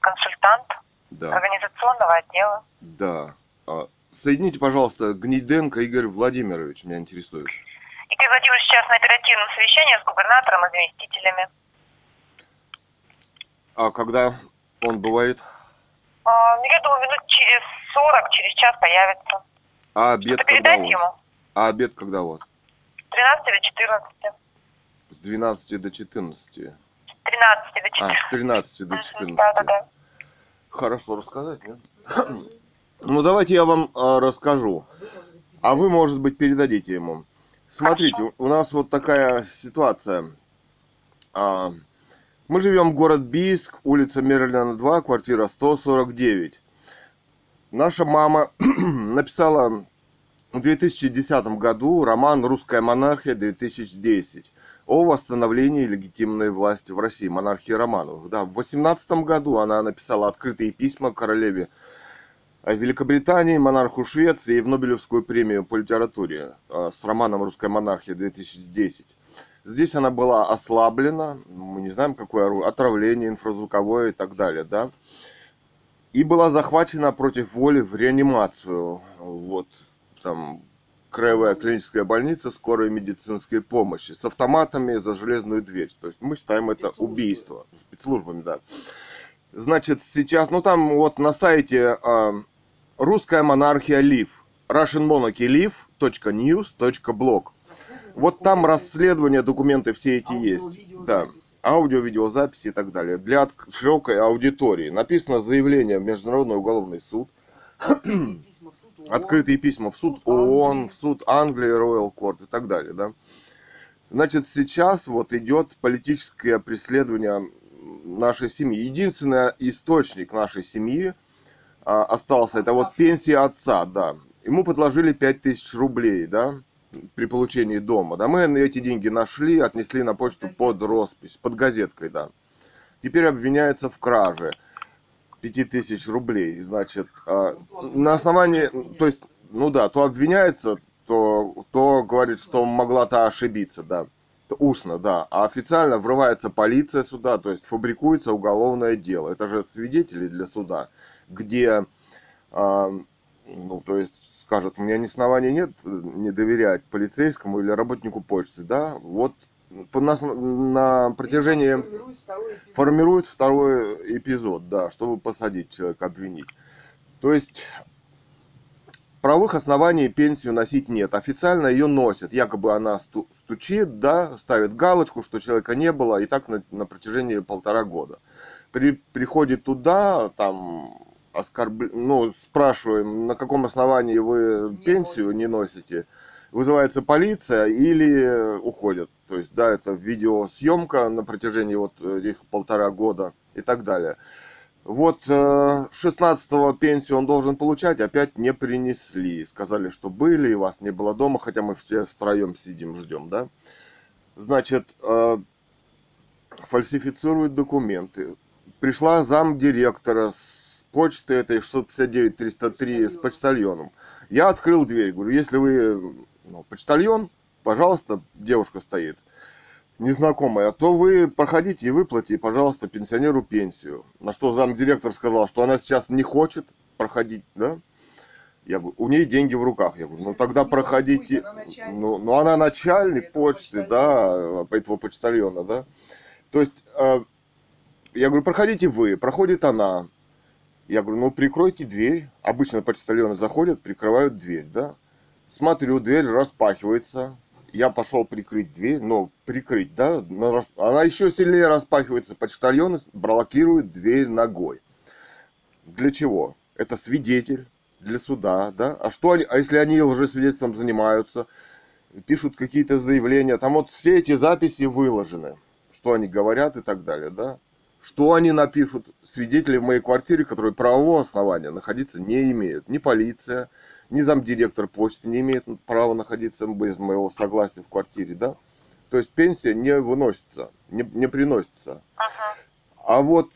Консультант. Да. Организационного отдела. Да. А, соедините, пожалуйста, Гнеденко Игорь Владимирович, меня интересует. Игорь Владимирович сейчас на оперативном совещании с губернатором и заместителями. А когда он бывает? А, ну, я думаю, минут через 40, через час появится. А обед когда у вас? ему? А обед когда у вас? С 13 до 14. С 12 до 14. С 13 до 14. А, с 13 до Мгм, 14. Да-да-да. Хорошо рассказать, нет? Ну, давайте я вам а, расскажу. А вы, может быть, передадите ему. Смотрите, у нас вот такая ситуация. А, мы живем в город Бийск, улица Мерлина 2, квартира 149. Наша мама написала в 2010 году роман «Русская монархия-2010» о восстановлении легитимной власти в России, монархии Романовых. Да, в 2018 году она написала открытые письма королеве Великобритании, монарху Швеции и в Нобелевскую премию по литературе э, с романом «Русская монархия-2010». Здесь она была ослаблена, мы не знаем, какое оружие, отравление инфразвуковое и так далее, да. И была захвачена против воли в реанимацию. Вот там краевая клиническая больница скорой медицинской помощи с автоматами за железную дверь. То есть мы считаем это убийство. Спецслужбами, да. Значит, сейчас, ну там вот на сайте а, русская монархия Лив, russianmonarchyliv.news.blog. Вот там расследования, документы все эти есть. Да. Аудио, видеозаписи и так далее. Для широкой аудитории. Написано заявление в Международный уголовный суд. Открытые письма в суд Суд ООН, в суд Англии, Royal Court и так далее, да. Значит, сейчас вот идет политическое преследование нашей семьи. Единственный источник нашей семьи а, остался, это вот пенсия отца, да. Ему предложили 5000 рублей, да, при получении дома. Да, мы эти деньги нашли, отнесли на почту под роспись, под газеткой, да. Теперь обвиняется в краже 5000 рублей, значит, а, на основании, то есть, ну да, то обвиняется, то, то говорит, что могла-то ошибиться, да. Устно, да. А официально врывается полиция сюда, то есть фабрикуется уголовное дело. Это же свидетели для суда, где, а, ну, то есть, скажут, у меня ни оснований нет э, не доверять полицейскому или работнику почты, да. Вот по нас на протяжении формирует второй эпизод, да, чтобы посадить человека, обвинить. То есть правовых оснований пенсию носить нет. Официально ее носят. Якобы она сту- стучит, да, ставит галочку, что человека не было, и так на, на протяжении полтора года. При, приходит туда, там, оскорб... ну, спрашиваем, на каком основании вы Не пенсию носите. не носите. Вызывается полиция или уходят. То есть, да, это видеосъемка на протяжении вот этих полтора года и так далее. Вот э, 16-го пенсию он должен получать, опять не принесли. Сказали, что были, и вас не было дома, хотя мы все втроем сидим, ждем, да. Значит, э, фальсифицируют документы. Пришла замдиректора с почты этой 659-303 с почтальоном. Я открыл дверь, говорю, если вы ну, почтальон, пожалуйста, девушка стоит, незнакомая, то вы проходите и выплатите, пожалуйста, пенсионеру пенсию. На что замдиректор сказал, что она сейчас не хочет проходить, да? Я говорю, у нее деньги в руках. Я говорю, ну тогда Не проходите. пусть, она начальник. Ну, ну она начальник почты, да, этого почтальона, да. То есть, э, я говорю, проходите вы, проходит она. Я говорю, ну прикройте дверь. Обычно почтальоны заходят, прикрывают дверь, да. Смотрю, дверь распахивается. Я пошел прикрыть дверь, но прикрыть, да. Она еще сильнее распахивается. Почтальоны блокируют дверь ногой. Для чего? Это свидетель для суда, да. А что они, а если они лжесвидетельством занимаются, пишут какие-то заявления, там вот все эти записи выложены, что они говорят и так далее, да. Что они напишут? Свидетели в моей квартире, которые правового основания находиться не имеют. Ни полиция, ни замдиректор почты не имеет права находиться без моего согласия в квартире, да. То есть пенсия не выносится, не, не приносится. Ага. А вот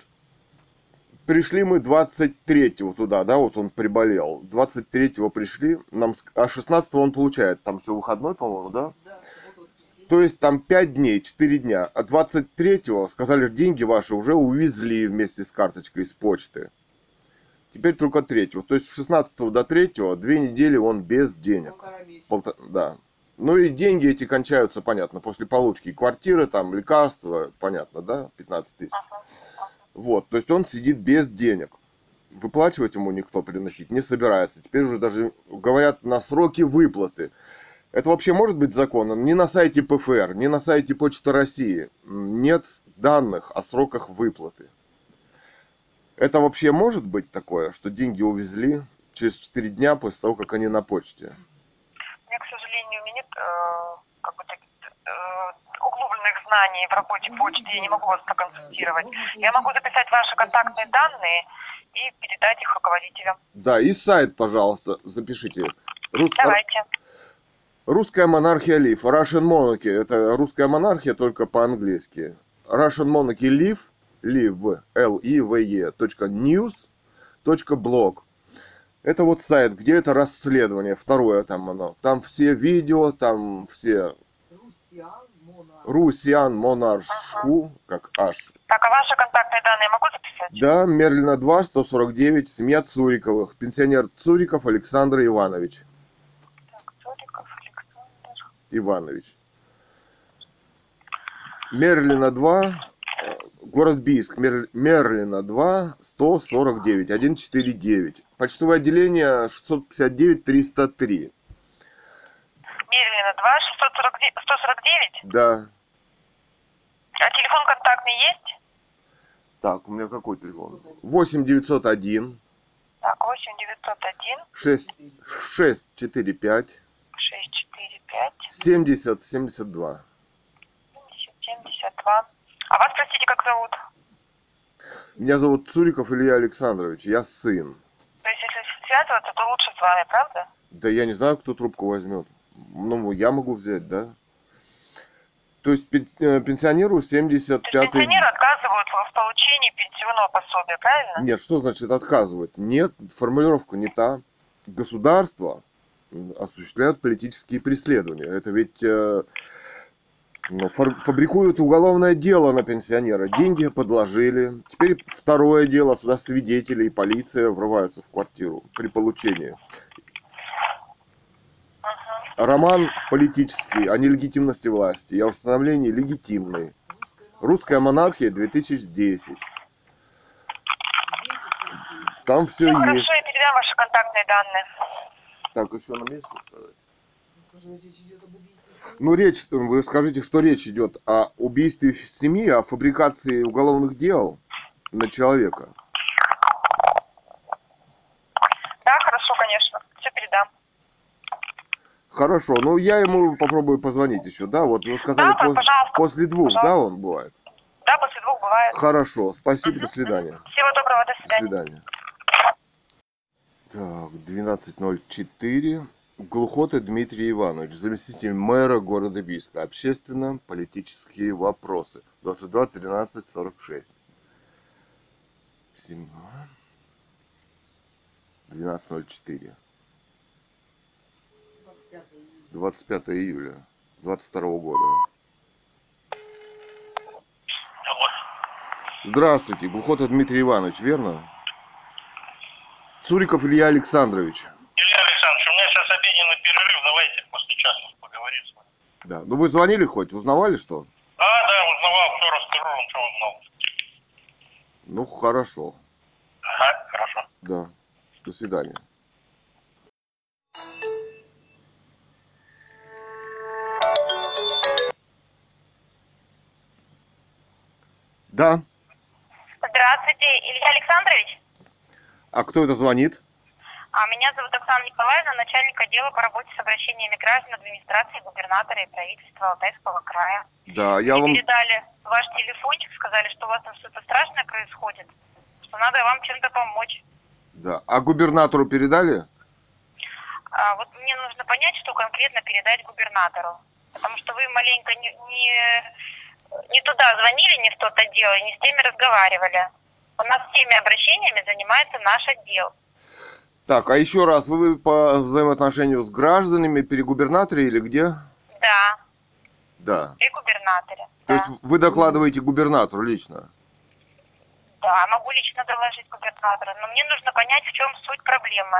пришли мы 23-го туда, да, вот он приболел. 23-го пришли, нам, а 16-го он получает, там что, выходной, по-моему, да? Да. То есть там 5 дней, 4 дня. А 23-го сказали, деньги ваши уже увезли вместе с карточкой из почты. Теперь только 3-го. То есть с 16 до 3 две недели он без денег. Полтора Да. Ну и деньги эти кончаются, понятно, после получки квартиры, там, лекарства, понятно, да, 15 тысяч. Вот, то есть он сидит без денег. Выплачивать ему никто приносить не собирается. Теперь уже даже говорят на сроки выплаты. Это вообще может быть законом? Ни на сайте ПФР, ни на сайте Почты России нет данных о сроках выплаты. Это вообще может быть такое, что деньги увезли через 4 дня после того, как они на почте? У меня, к сожалению, у меня нет э, как бы, таких, э, углубленных знаний в работе Ну, почты, я не могу вас проконсультировать. Я могу записать ваши контактные данные и передать их руководителям. Да, и сайт, пожалуйста, запишите. Рус- Давайте. Русская монархия Лив. Russian Monarchy. Это русская монархия, только по-английски. Russian Monarchy Live. Live. L I V E. точка news. точка blog. Это вот сайт, где это расследование. Второе там оно. Там все видео, там все Русиан. Русиан Монаршу, как аж. Так, а ваши контактные данные могу записать? Да, Мерлина 2, 149, семья Цуриковых. Пенсионер Цуриков Александр Иванович. Иванович. Мерлина 2, э, Город Бийск, Мер- Мерлина 2, 149, 149. Почтовое отделение 659 303. Мерлина 2, 649, 149. Да. А телефон контактный есть? Так, у меня какой телефон? 8 901 Так, 8 901 6, 645 645 70 72. 72. А вас, простите, как зовут? Меня зовут Цуриков Илья Александрович, я сын. То есть, если связываться, то лучше с вами, правда? Да я не знаю, кто трубку возьмет. Ну, я могу взять, да? То есть э, пенсионеру То есть 75 пенсионеры отказывают в получении пенсионного пособия, правильно? Нет, что значит отказывать? Нет, формулировка не та. Государство осуществляют политические преследования. Это ведь э, ну, фабрикуют уголовное дело на пенсионера. Деньги подложили. Теперь второе дело. Сюда свидетели и полиция врываются в квартиру при получении. Роман политический о нелегитимности власти и о установлении легитимной. Русская монархия 2010. Там все Ну, есть. хорошо, я передам ваши контактные данные. Так, еще на месте сказать. Скажи, речь идет об убийстве семьи? Ну, речь, вы скажите, что речь идет о убийстве семьи, о фабрикации уголовных дел на человека. Да, хорошо, конечно. Все передам. Хорошо, ну я ему попробую позвонить еще, да? Вот вы сказали, Да, пос- после двух, Пожалуйста. да, он бывает? Да, после двух бывает. Хорошо, спасибо, до свидания. Всего доброго, до До свидания. Так, 12.04. Глухота Дмитрий Иванович, заместитель мэра города Бийска. Общественно-политические вопросы. 22 13 46. 7. 12.04. 25 июля. 25 июля 22 года. Здравствуйте, Глухота Дмитрий Иванович, верно? Цуриков Илья Александрович. Илья Александрович, у меня сейчас обеденный перерыв, давайте после часа поговорим с вами. Да. Ну вы звонили хоть, узнавали что? А, да, узнавал, все расскажу вам, что узнал. Ну хорошо. Ага, хорошо. Да. До свидания. Да. Здравствуйте, Илья Александрович. А кто это звонит? А меня зовут Оксана Николаевна, начальник отдела по работе с обращениями граждан администрации губернатора и правительства Алтайского края. Да, я Мне вам... передали ваш телефончик, сказали, что у вас там что-то страшное происходит, что надо вам чем-то помочь. Да. А губернатору передали? А вот мне нужно понять, что конкретно передать губернатору. Потому что вы маленько не, не, не туда звонили, не в тот отдел, и не с теми разговаривали. У нас всеми обращениями занимается наш отдел. Так, а еще раз, вы по взаимоотношению с гражданами при губернаторе или где? Да, Да. при губернаторе. То да. есть вы докладываете губернатору лично? Да, могу лично доложить губернатору, но мне нужно понять, в чем суть проблемы.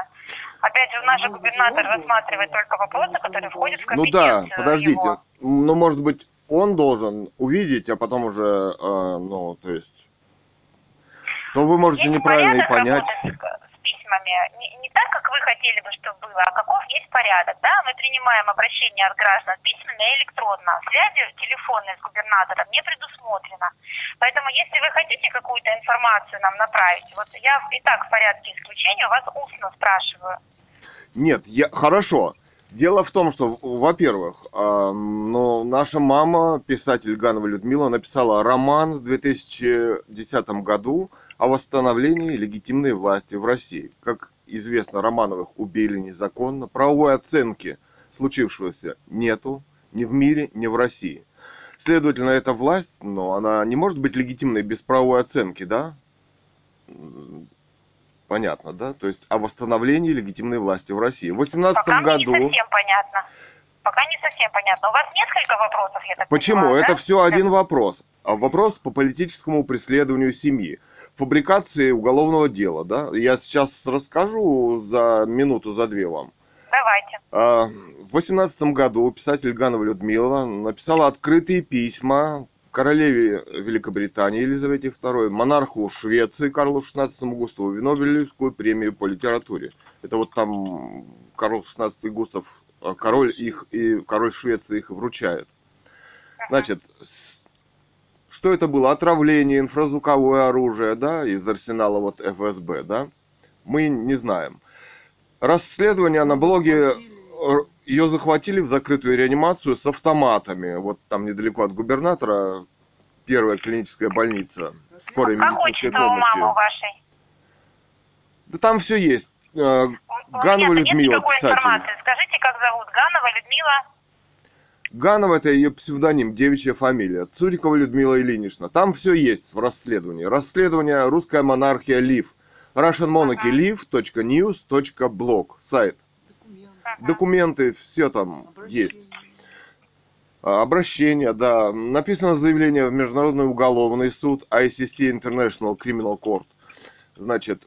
Опять же, наш же губернатор рассматривает только вопросы, которые входят в Ну компетенцию да, подождите. его. Ну, может быть, он должен увидеть, а потом уже, э, ну, то есть... То вы можете Есть неправильно и понять. с, письмами. Не, не так, как вы хотели бы, чтобы было, а каков есть порядок. Да, мы принимаем обращения от граждан письменно и электронно. Связи телефонной с губернатором не предусмотрено. Поэтому, если вы хотите какую-то информацию нам направить, вот я и так в порядке исключения вас устно спрашиваю. Нет, я... хорошо. Дело в том, что, во-первых, а, ну, наша мама, писатель Ганова Людмила, написала роман в 2010 году о восстановлении легитимной власти в России. Как известно, Романовых убили незаконно. Правовой оценки случившегося нету ни в мире, ни в России. Следовательно, эта власть, ну, она не может быть легитимной без правовой оценки, да? Понятно, да? То есть о восстановлении легитимной власти в России. В 2018 Пока мне не году... совсем понятно. Пока не совсем понятно. У вас несколько вопросов, я так Почему? понимаю, Это да? все один вопрос. А вопрос по политическому преследованию семьи. Фабрикации уголовного дела, да? Я сейчас расскажу за минуту, за две вам. Давайте. А, В 2018 году писатель Ганова Людмила написала открытые письма королеве Великобритании Елизавете II, монарху Швеции Карлу XVI Густаву и Нобелевскую премию по литературе. Это вот там Карл XVI Густав, э, король их и король Швеции их вручает. Значит, с- что это было? Отравление, инфразвуковое оружие, да, из арсенала вот ФСБ, да? Мы не знаем. Расследование на блоге ее захватили в закрытую реанимацию с автоматами. Вот там недалеко от губернатора первая клиническая больница скорой Как медицинской отчество у мамы помощи. вашей? Да там все есть. Э, Ганова меня-то Людмила, нет писатель. информации. Скажите, как зовут? Ганова Людмила? Ганова это ее псевдоним, девичья фамилия. Цурикова Людмила Ильинична. Там все есть в расследовании. Расследование «Русская монархия Лив». russianmonarchylive.news.blog. Сайт. Документ. Документы, все там есть. обращение. А, Обращение, да. Написано заявление в Международный уголовный суд ICC International Criminal Court. Значит,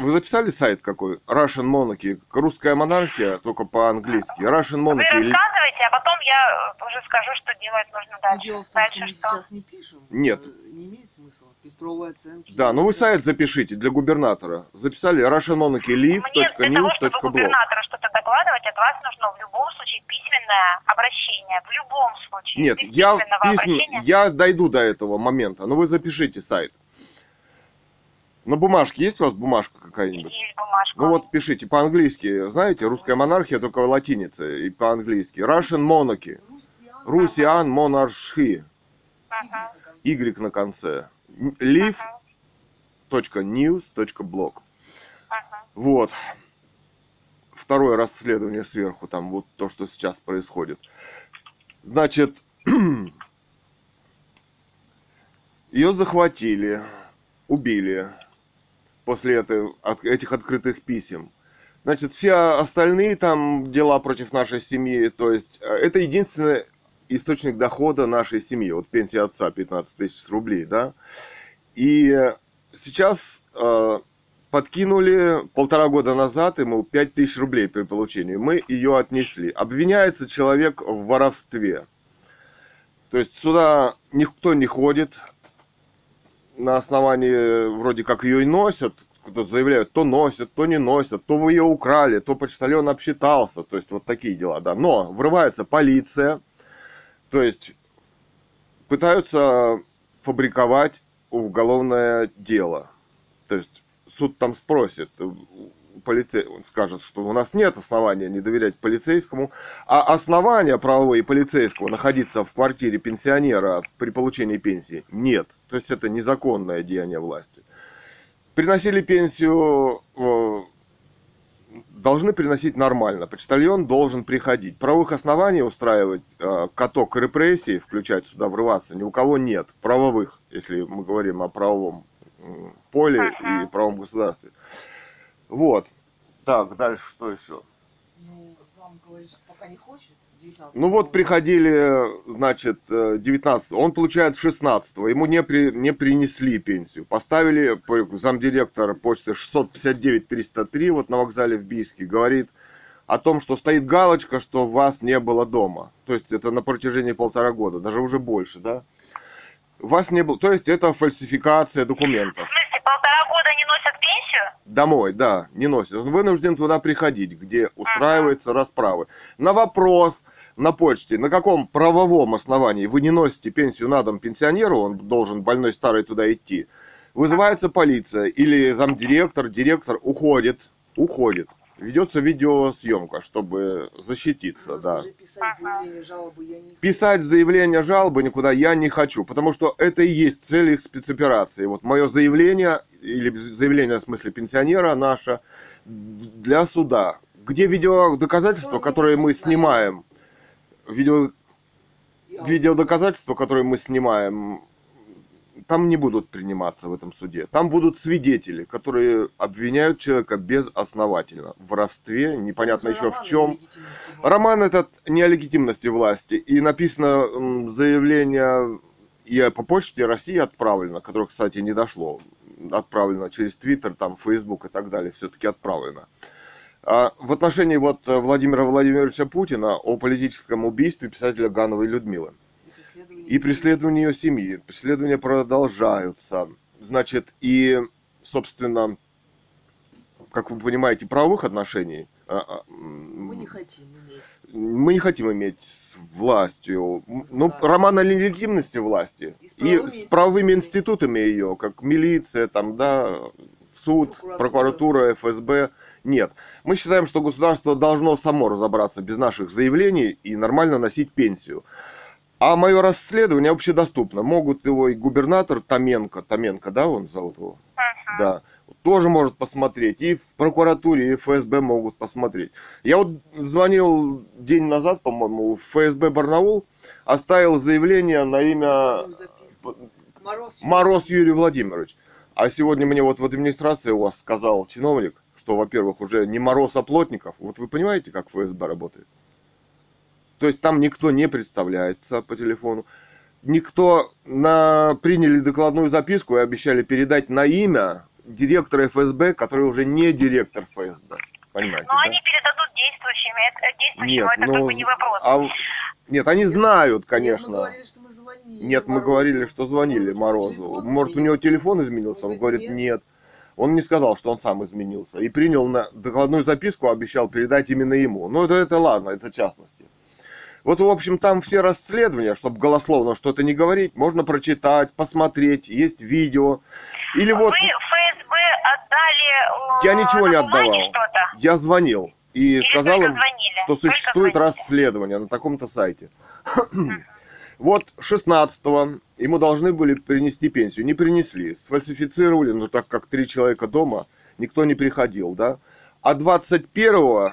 вы записали сайт какой? Russian Monarchy. Русская монархия, только по-английски. Russian Вы Monarchy. ли- рассказывайте, а потом я уже скажу, что делать нужно Но дальше. дело в том, что Дальше мы что? сейчас не пишем. Нет. э, Не имеет смысла. Без правовой оценки. Да, ну вы сайт запишите для губернатора. Записали Russian Monarchy Мне для того, чтобы губернатору что-то докладывать, от вас нужно в любом случае письменное обращение. В любом случае. Нет, я, письменного письм- обращения- я дойду до этого момента, но вы запишите сайт. На бумажке есть у вас бумажка какая-нибудь? Есть бумажка. Ну вот пишите по-английски, знаете, русская монархия только латиница и по-английски. Russian monarchy, Русиан монарши, Ага, Y на конце. ага, live.news.blog. ага. Вот. Второе расследование сверху, там вот то, что сейчас происходит. Значит, ее захватили, убили после этой, от- этих открытых писем. Значит, все остальные там дела против нашей семьи, то есть э, это единственный источник дохода нашей семьи. Вот пенсия отца 15 тысяч рублей, да. И сейчас э, подкинули полтора года назад ему 5 тысяч рублей при получении. Мы ее отнесли. Обвиняется человек в воровстве. То есть сюда никто не ходит. На основании вроде как ее и носят. Кто-то заявляют, то носят, то не носят, то вы ее украли, то почтальон обсчитался. То есть вот такие дела, да. Но врывается полиция. То есть пытаются фабриковать уголовное дело. То есть суд там спросит, полицей, он скажет, что у нас нет основания не доверять полицейскому, а основания правовые полицейского находиться в квартире пенсионера при получении пенсии нет. То есть это незаконное деяние власти. Приносили пенсию, э, должны приносить нормально. Почтальон должен приходить. Правовых оснований устраивать э, каток репрессий, включать сюда, врываться, ни у кого нет. Правовых, если мы говорим о правовом поле и правом государстве. Вот. Так, дальше что еще? Ну, зам говорит, что пока не хочет. 19 Ну вот приходили, значит, 19 он получает 16 ему не, при, не принесли пенсию. Поставили, по- замдиректор почты 659-303, вот на вокзале в Бийске, говорит о том, что стоит галочка, что вас не было дома. То есть это на протяжении полтора года, даже уже больше, да? Вас не было, то есть это фальсификация В документов. смысле, полтора года не носят? Домой, да, не носит. Он вынужден туда приходить, где устраиваются расправы. На вопрос на почте, на каком правовом основании вы не носите пенсию на дом пенсионеру, он должен больной старый туда идти, вызывается полиция или замдиректор, директор уходит, уходит. Ведется видеосъемка, чтобы защититься, да. Писать заявление, жалобы я не Писать заявление жалобы никуда я не хочу, потому что это и есть цель их спецоперации. Вот мое заявление, или заявление в смысле пенсионера наше, для суда. Где видео доказательства, которые мы снимаем, видео, Я- видеодоказательства, которые мы снимаем, там не будут приниматься в этом суде. Там будут свидетели, которые обвиняют человека безосновательно в воровстве, непонятно еще в чем. Роман этот не о легитимности власти. И написано заявление и по почте России отправлено, которое, кстати, не дошло. Отправлено через Твиттер, там, Фейсбук и так далее. Все-таки отправлено. А в отношении вот э, Владимира Владимировича Путина о политическом убийстве писателя Гановой Людмилы. И преследование ее семьи. Преследования продолжаются. Значит, и, собственно, как вы понимаете, правовых отношений а, а, Мы не хотим иметь. мы не хотим иметь с властью, м, ну, роман о легитимности власти И с и правовыми с правовыми институтами. институтами ее, как милиция, там, да, суд, Прокуратура. прокуратура, ФСБ. Нет. Мы считаем, что государство должно само разобраться без наших заявлений и нормально носить пенсию. А мое расследование общедоступно. Могут его и губернатор Томенко, Томенко, да, он зовут его? Мгм. Да. Тоже может посмотреть. И в прокуратуре, и в ФСБ могут посмотреть. Я вот звонил день назад, по-моему, в ФСБ Барнаул, оставил заявление на имя. Мороз. Мороз Юрий Владимирович. А сегодня мне вот в администрации у вас сказал чиновник, что, во-первых, уже не Мороз, а Плотников. Вот вы понимаете, как ФСБ работает? То есть там никто не представляется по телефону. Никто на... приняли докладную записку и обещали передать на имя директора ФСБ, который уже не директор ФСБ. Понимаете, Но да? они передадут действующими, это, действующему, Нет, это ну, как бы не вопрос. а- Нет, они знают, Нет, мы конечно. говорили, что мы звонили. Нет, мы Морозу. говорили, что звонили Морозу. телефон Может, у него телефон изменился? Он Он говорит, нет. Он не сказал, что он сам изменился. И принял на докладную записку, обещал передать именно ему. Ну, это, это ладно, это частности. Вот, в общем, там все расследования, чтобы голословно что-то не говорить, можно прочитать, посмотреть, есть видео. Или вот Вы ФСБ отдали э, Я ничего не отдавал. я звонил и Или сказал им, звонили? что Только существует звонили. расследование на таком-то сайте. Вот 16-го ему должны были принести пенсию. Не принесли. Сфальсифицировали, но так как три человека дома, никто не приходил, да. А 21-го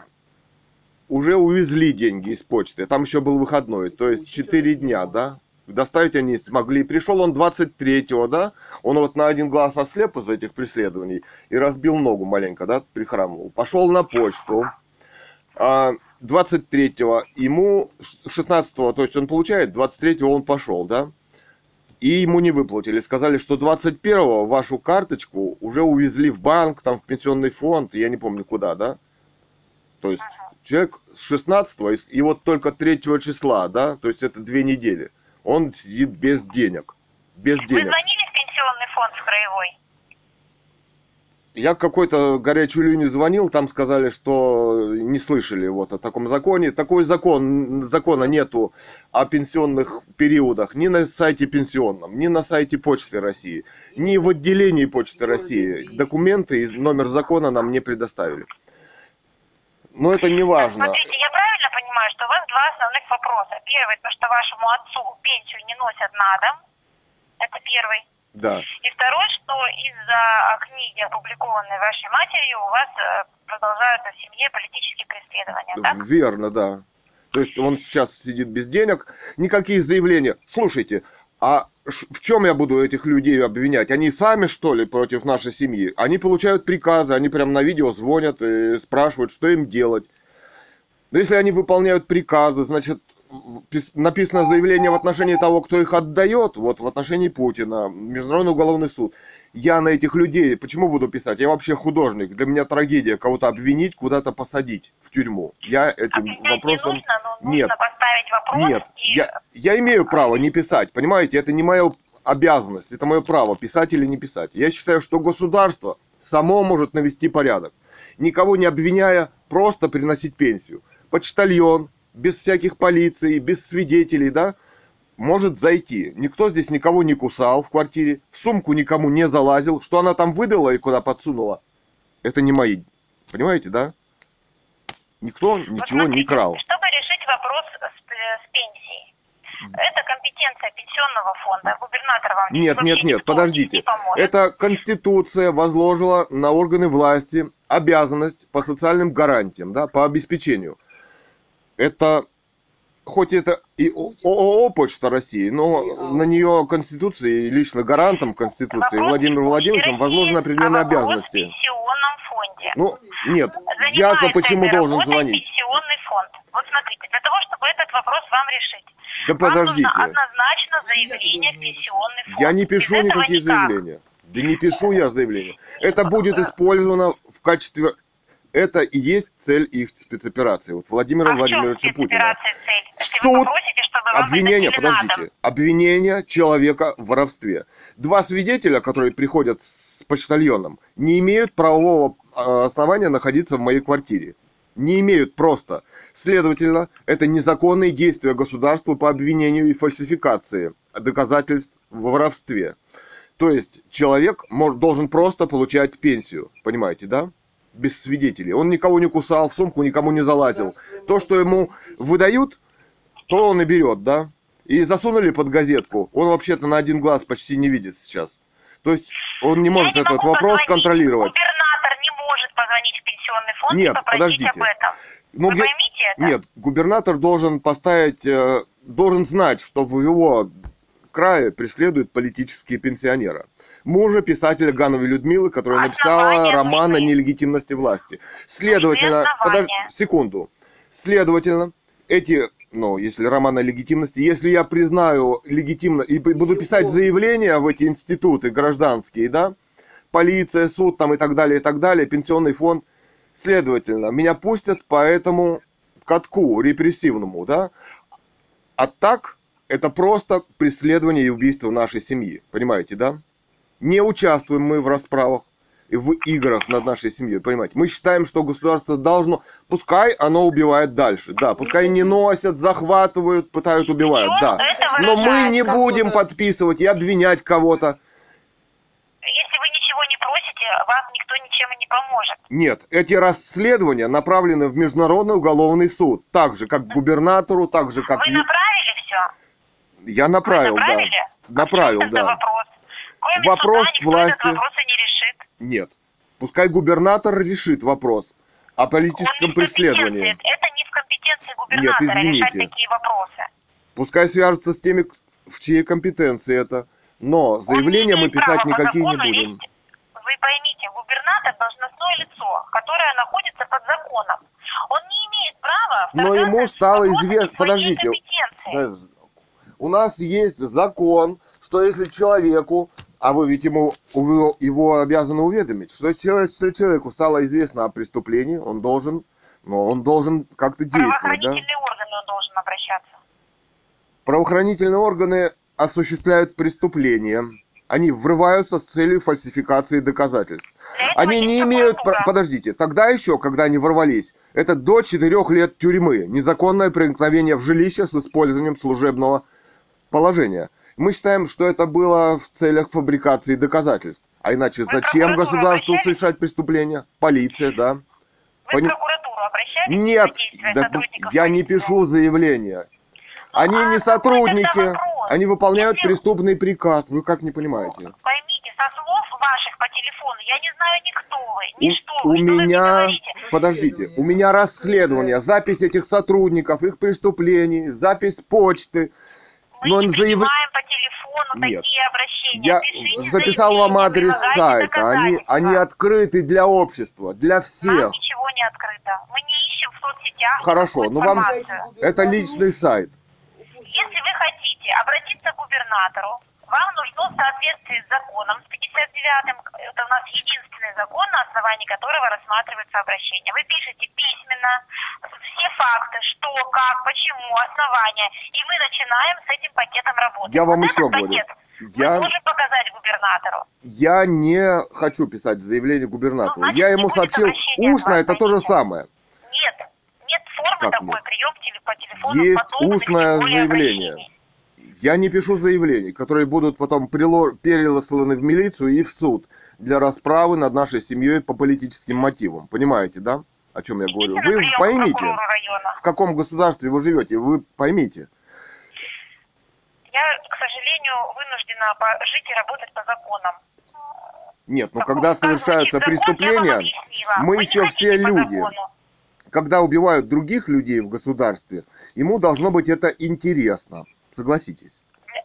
уже увезли деньги из почты. Там еще был выходной, то есть 4 дня, да. Доставить они смогли. Пришел он 23-го, да. Он вот на один глаз ослеп из этих преследований и разбил ногу маленько, да, прихрамывал. Пошел на почту. А 23-го ему, 16-го, то есть он получает, 23-го он пошел, да? И ему не выплатили. Сказали, что 21-го вашу карточку уже увезли в банк, там в пенсионный фонд, я не помню куда, да? То есть человек с 16-го, и вот только 3 числа, да, то есть это две недели, он сидит без денег. Без Вы денег. звонили в пенсионный фонд в Краевой? Я какой-то горячую линию звонил, там сказали, что не слышали вот о таком законе. Такой закон, закона нету о пенсионных периодах ни на сайте пенсионном, ни на сайте Почты России, ни в отделении Почты России. Документы и номер закона нам не предоставили. Но это не важно. Смотрите, я правильно понимаю, что у вас два основных вопроса. Первый, то, что вашему отцу пенсию не носят на дом. Это первый. Да. И второй, что из-за книги, опубликованной вашей матерью, у вас э, продолжаются в семье политические преследования, так? Верно, да. То есть он сейчас сидит без денег, никакие заявления. Слушайте, а в чем я буду этих людей обвинять? Они сами, что ли, против нашей семьи? Они получают приказы, они прям на видео звонят и спрашивают, что им делать. Но если они выполняют приказы, значит, пис- написано заявление в отношении того, кто их отдает, вот в отношении Путина, Международный уголовный суд. Я на этих людей, почему буду писать? Я вообще художник. Для меня трагедия кого-то обвинить, куда-то посадить в тюрьму. Я этим Обвинять вопросом... не нужно, но Нет. нужно поставить вопрос. Нет, и я, я имею право не писать, понимаете? Это не моя обязанность, это мое право, писать или не писать. Я считаю, что государство само может навести порядок, никого не обвиняя, просто приносить пенсию. Почтальон, без всяких полиции, без свидетелей, да, может зайти. Никто здесь никого не кусал в квартире, в сумку никому не залазил. Что она там выдала и куда подсунула, это не мои. Понимаете, да? Никто Вот ничего не смотрите, крал. Чтобы решить вопрос с, с пенсией, это компетенция пенсионного фонда. Губернатор вам Нет, нет, нет, подождите. не поможет. Это Конституция возложила на органы власти обязанность по социальным гарантиям, да, по обеспечению. Это, хоть это и ООО «Почта России», но на нее Конституцией, лично гарантом Конституции Владимиром Владимировичем возложены определенные а обязанности. фонде. Ну, нет, я-то почему должен звонить? пенсионный фонд. Вот смотрите, для того, чтобы этот вопрос вам решить, Да вам подождите, нужно однозначно Я заявление в пенсионный фонд. я не Без пишу этого никакие никак. заявления. Да не пишу я заявления. Это будет использовано в качестве... Это и есть цель их спецоперации. Вот Владимира А Владимировича Путина. цель? Суд. попросите, обвинение, подождите, обвинение человека в воровстве. Два свидетеля, которые приходят с почтальоном, не имеют правового э, основания находиться в моей квартире. Не имеют просто. Следовательно, это незаконные действия государства по обвинению и фальсификации доказательств в воровстве. То есть человек должен просто получать пенсию, понимаете, да? Без свидетелей. Он никого не кусал, в сумку никому не залазил. То, что ему выдают, то он и берет, да? И засунули под газетку. Он вообще-то на один глаз почти не видит сейчас. То есть он не может Я этот вопрос позвонить. контролировать. Губернатор не может позвонить в пенсионный фонд Нет, и попросить подождите. об этом. Ну, Вы поймите это? Нет, губернатор должен поставить, э, должен знать, что в его крае преследуют политические пенсионеры. Мужа писателя Гановой Людмилы, которая написала роман о нелегитимности власти. Следовательно, подожди, секунду. Следовательно, эти, ну, если роман о легитимности, если я признаю легитимно и буду писать заявления в эти институты гражданские, да, полиция, суд там и так далее, и так далее, пенсионный фонд, следовательно, меня пустят по этому катку репрессивному, да, а так это просто преследование и убийство нашей семьи, понимаете, да? Не участвуем мы в расправах и в играх над нашей семьей, понимаете? Мы считаем, что государство должно, пускай оно убивает дальше, да, пускай не носят, захватывают, пытают, убивают, да. Но мы не будем подписывать и обвинять кого-то. Если вы ничего не просите, вам никто ничем и не поможет. Нет, эти расследования направлены в Международный уголовный суд, так же, как губернатору, так же, как... Вы направили все? Я направил, да. направили? Направил, а да. вопрос? Кроме Вопрос суда к власти. не решит. Нет. Пускай губернатор решит вопрос о политическом преследовании. Это не в компетенции губернатора извините. решать такие вопросы. Пускай свяжется с теми, в чьей компетенции это. Но заявления мы писать никакие не будем. лезть. Вы поймите, губернатор должностное лицо, которое находится под законом. Он не имеет права Но ему стало известно- подождите. У нас есть закон, что если человеку, а вы ведь ему его, обязаны уведомить, что если если человеку стало известно о преступлении, он должен, ну, он должен как-то действовать, да? Правоохранительные органы он должен обращаться. Правоохранительные органы осуществляют преступления. Они врываются с целью фальсификации доказательств. Они не имеют... пра- Подождите, тогда еще, когда они ворвались, это до 4 лет тюрьмы. Незаконное проникновение в жилище с использованием служебного положения. Мы считаем, что это было в целях фабрикации доказательств. А иначе Вы зачем государству совершать преступления? Полиция, да. Вы Пони- в прокуратуру обращались? Нет, да, я не пишу заявления. Они а не сотрудники, они выполняют Если- преступный приказ. Вы как не понимаете? Поймите, со слов ваших по телефону, я не знаю ни кто вы, ни У, что у вы, что вы мне меня, говорите. подождите, у меня расследование, запись этих сотрудников, их преступлений, запись почты. Мы Но не он заяв- по телефону Нет. такие обращения. Я Пишите записал вам адрес сайта. Они, они открыты для общества, для Нам всех. ничего не открыто. Мы не ищем в соцсетях Хорошо, никакую ну вам-. Это личный сайт. Если вы хотите обратиться к губернатору, вам нужно в соответствии с законом, с 59-м, это у нас единственный закон, на основании которого рассматривается обращение. Вы пишете письменно все факты, что, как, почему, основания, и мы начинаем с этим пакетом работать. Я вам Вот еще этот говорю, пакет я- мы можем показать губернатору. Я не хочу писать заявление губернатору. Ну, значит, Я ему сообщил устно, это то же самое. Нет, нет формы Как такой, нет? прием по телефону. Есть устное заявление. обращений. Я не пишу заявлений, которые будут потом перелосланы в милицию и в суд для расправы над нашей семьей по политическим мотивам. Понимаете, да? О чем я говорю? Вы поймите, в каком государстве вы живете, вы поймите. Я, к сожалению, вынуждена жить и работать по законам. Нет, но Как- когда совершаются преступления, мы еще все люди. когда убивают других людей в государстве, ему должно быть это интересно. Согласитесь.